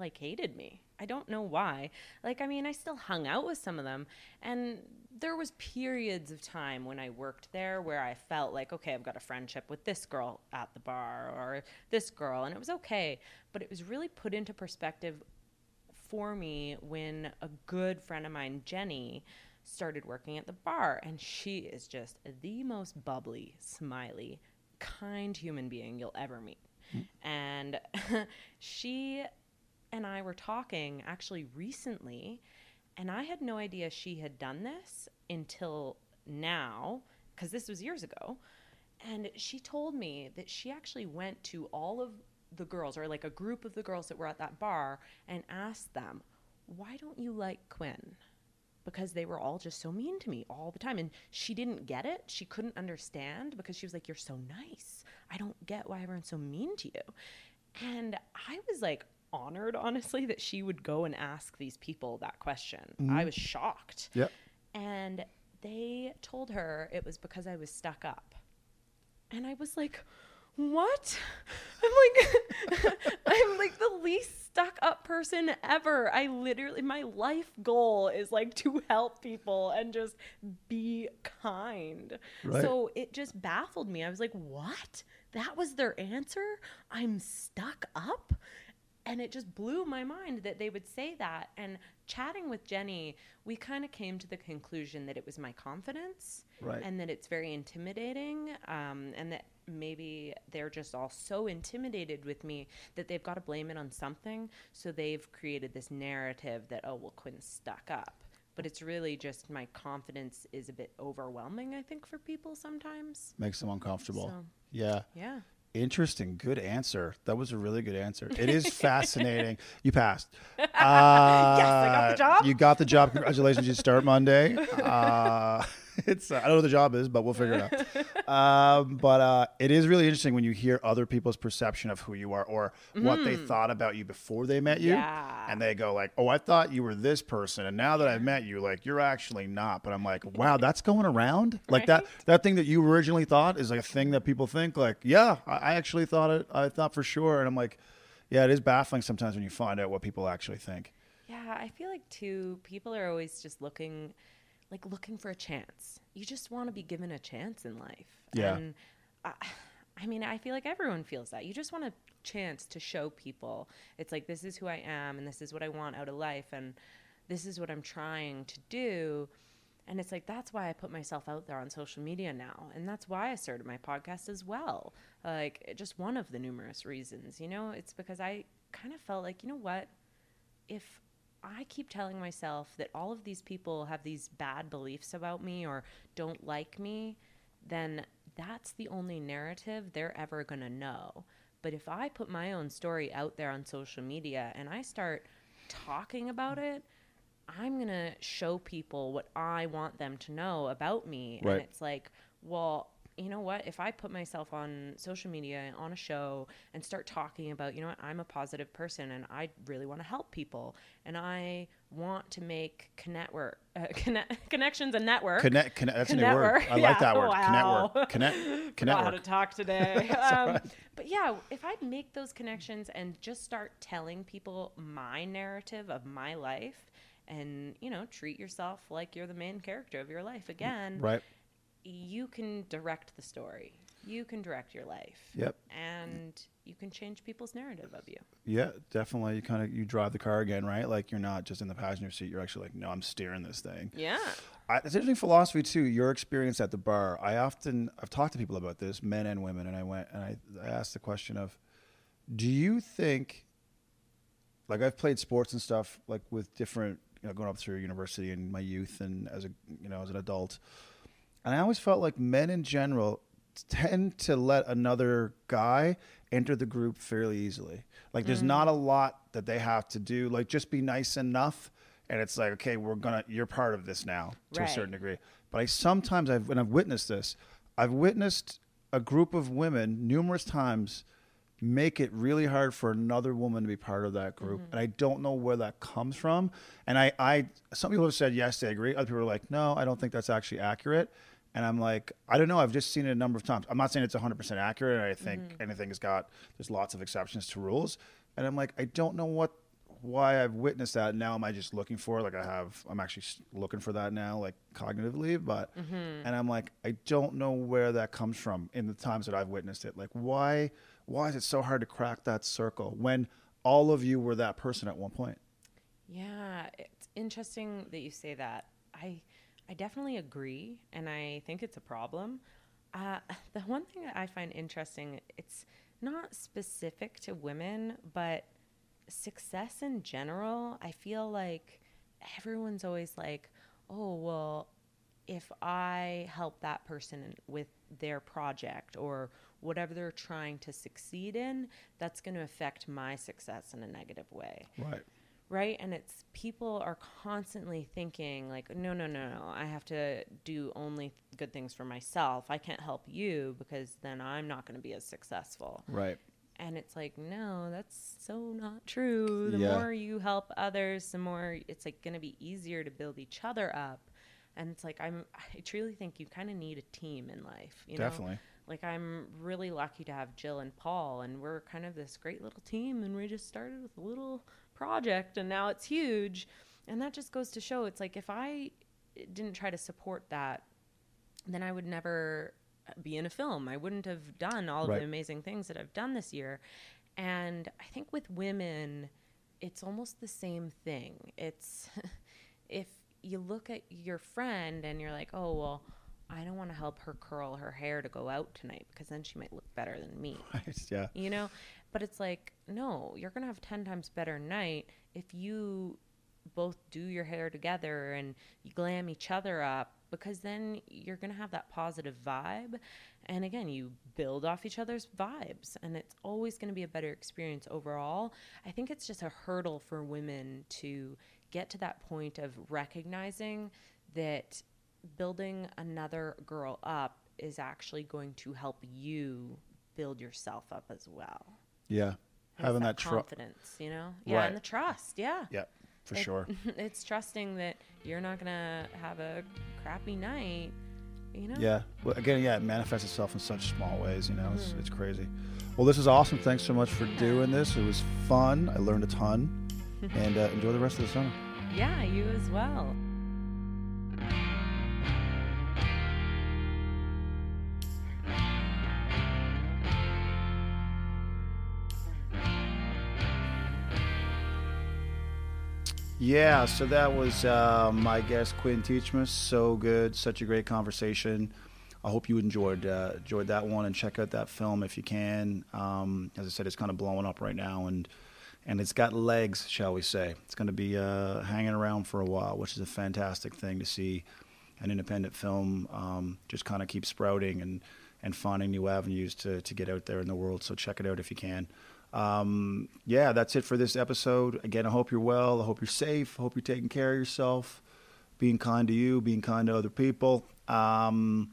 like hated me. I don't know why. Like, I mean, I still hung out with some of them, and there was periods of time when I worked there where I felt like, okay, I've got a friendship with this girl at the bar or this girl, and it was okay. But it was really put into perspective for me when a good friend of mine, Jenny, started working at the bar. And she is just the most bubbly, smiley, kind human being you'll ever meet. Mm. And she and I were talking actually recently, and I had no idea she had done this until now, because this was years ago. And she told me that she actually went to all of the girls, or like a group of the girls that were at that bar, and asked them, Why don't you like Quinn? Because they were all just so mean to me all the time. And she didn't get it. She couldn't understand because she was like, You're so nice. I don't get why everyone's so mean to you. And I was like, honored, honestly, that she would go and ask these people that question. Mm-hmm. I was shocked. Yep. And they told her it was because I was stuck up. And I was like, what? I'm like, I'm like the least stuck up person ever. I literally, my life goal is like to help people and just be kind. Right. So it just baffled me. I was like, what? That was their answer? I'm stuck up? And it just blew my mind that they would say that. And chatting with Jenny, we kind of came to the conclusion that it was my confidence Right. and that it's very intimidating um, and that maybe they're just all so intimidated with me that they've got to blame it on something so they've created this narrative that oh well quinn's stuck up but it's really just my confidence is a bit overwhelming i think for people sometimes Makes them uncomfortable. So- Yeah. yeah Interesting. Good answer. That was a really good answer. It is fascinating. you passed. Uh, yes, I got the job. You got the job. Congratulations. You start Monday. Uh, it's uh, I don't know what the job is, but we'll figure it out. Um, but uh, it is really interesting when you hear other people's perception of who you are or what they thought about you before they met you, Mm. Yeah. and they go like, "Oh, I thought you were this person, and now that I've met you, like you're actually not." But I'm like, "Wow, that's going around like that." That thing that you originally thought is like a thing that people think like, "Yeah, I, I actually thought it. I thought for sure," and I'm like, "Yeah, it is baffling sometimes when you find out what people actually think." Yeah, I feel like too people are always just looking like looking for a chance. You just want to be given a chance in life. Yeah. And I, I mean, I feel like everyone feels that. You just want a chance to show people it's like this is who I am and this is what I want out of life and this is what I'm trying to do. And it's like that's why I put myself out there on social media now. And that's why I started my podcast as well. Like just one of the numerous reasons, you know, it's because I kind of felt like, you know what? if I keep telling myself that all of these people have these bad beliefs about me or don't like me, then that's the only narrative they're ever going to know. But if I put my own story out there on social media and I start talking about mm. it, I'm going to show people what I want them to know about me. Right. And it's like, well, you know what? If I put myself on social media on a show and start talking about, you know what, I'm a positive person and I really want to help people and I want to make connect work, uh, connect, connections and network. Connect, connect that's a new word. I like that word. wow. Connect, connect, connect. how to talk today. um, but yeah, if I make those connections and just start telling people my narrative of my life, and you know, treat yourself like you're the main character of your life again, Right. You can direct the story. You can direct your life. Yep. And you can change people's narrative of you. Yeah, definitely. You kind of you drive the car again, right? Like you're not just in the passenger seat. You're actually like, no, I'm steering this thing. Yeah. I, it's interesting philosophy too. Your experience at the bar. I often I've talked to people about this, men and women, and I went and I, I asked the question of, do you think, like I've played sports and stuff, like with different, you know, going up through university in my youth and as a you know as an adult, and I always felt like men in general tend to let another guy enter the group fairly easily. Like there's not a lot that they have to do. Like just be nice enough, and it's like okay, we're gonna you're part of this now to a certain degree. But I sometimes I've when I've witnessed this, I've witnessed a group of women numerous times make it really hard for another woman to be part of that group mm-hmm. and i don't know where that comes from and i i some people have said yes they agree other people are like no i don't think that's actually accurate and i'm like i don't know i've just seen it a number of times i'm not saying it's 100% accurate i think mm-hmm. anything has got there's lots of exceptions to rules and i'm like i don't know what why I've witnessed that. Now am I just looking for like I have I'm actually looking for that now like cognitively, but mm-hmm. and I'm like I don't know where that comes from in the times that I've witnessed it. Like why why is it so hard to crack that circle when all of you were that person at one point? Yeah, it's interesting that you say that. I I definitely agree, and I think it's a problem. Uh, the one thing that I find interesting, it's not specific to women, but success in general. I feel like everyone's always like, "Oh, well, if I help that person with their project or whatever they're trying to succeed in, that's going to affect my success in a negative way." Right. Right and it's people are constantly thinking like no no no no i have to do only good things for myself i can't help you because then i'm not going to be as successful Right. and it's like no that's so not true the Yeah. more you help others the more it's like going to be easier to build each other up and it's like i'm i truly think you kind of need a team in life you know Definitely. like i'm really lucky to have jill and paul and we're kind of this great little team and we just started with a little project and now it's huge and that just goes to show it's like if i didn't try to support that then i would never be in a film i wouldn't have done all of the amazing things that i've done this year And I think with women, it's almost the same thing. It's if you look at your friend and you're like, oh, well, I don't want to help her curl her hair to go out tonight because then she might look better than me. Right, yeah. You know? But it's like, no, you're going to have 10 times better night if you both do your hair together and you glam each other up because then you're going to have that positive vibe. And again, you build off each other's vibes and it's always going to be a better experience overall. I think it's just a hurdle for women to get to that point of recognizing that building another girl up is actually going to help you build yourself up as well. Yeah. Having that, tr- confidence, you know? Yeah, Right. and the trust, yeah. Yeah, for It- sure. it's trusting that you're not gonna have a crappy night, you know? Yeah. Well, again, yeah, it manifests itself in such small ways. You know, it's, it's crazy. Well, this is awesome. Thanks so much for doing this. It was fun. I learned a ton. and uh, enjoy the rest of the summer. Yeah, you as well. Yeah, so that was uh, my guest Quinn Teechma. So good, such a great conversation. I hope you enjoyed uh, enjoyed that one and check out that film if you can. Um, as I said, it's kind of blowing up right now and and it's got legs, shall we say? It's going to be uh, hanging around for a while, which is a fantastic thing to see. An independent film um, just kind of keep sprouting and and finding new avenues to to get out there in the world. So check it out if you can. Um, yeah, that's it for this episode. Again, I hope you're well. I hope you're safe. I hope you're taking care of yourself, being kind to you, being kind to other people. Um,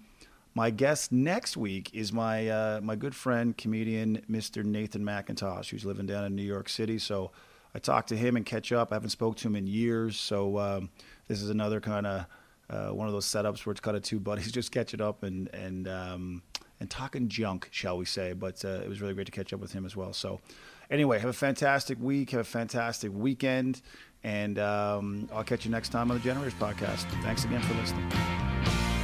my guest next week is my uh, my good friend, comedian Mr. Nathan Macintosh, who's living down in New York City. So I talked to him and catch up. I haven't spoke to him in years, so um, this is another kind of uh, one of those setups where it's kind of two buddies just catching up and and um, and talking junk, shall we say? But uh, it was really great to catch up with him as well. So anyway, have a fantastic week. Have a fantastic weekend. And um, I'll catch you next time on the Generators podcast. Thanks again for listening.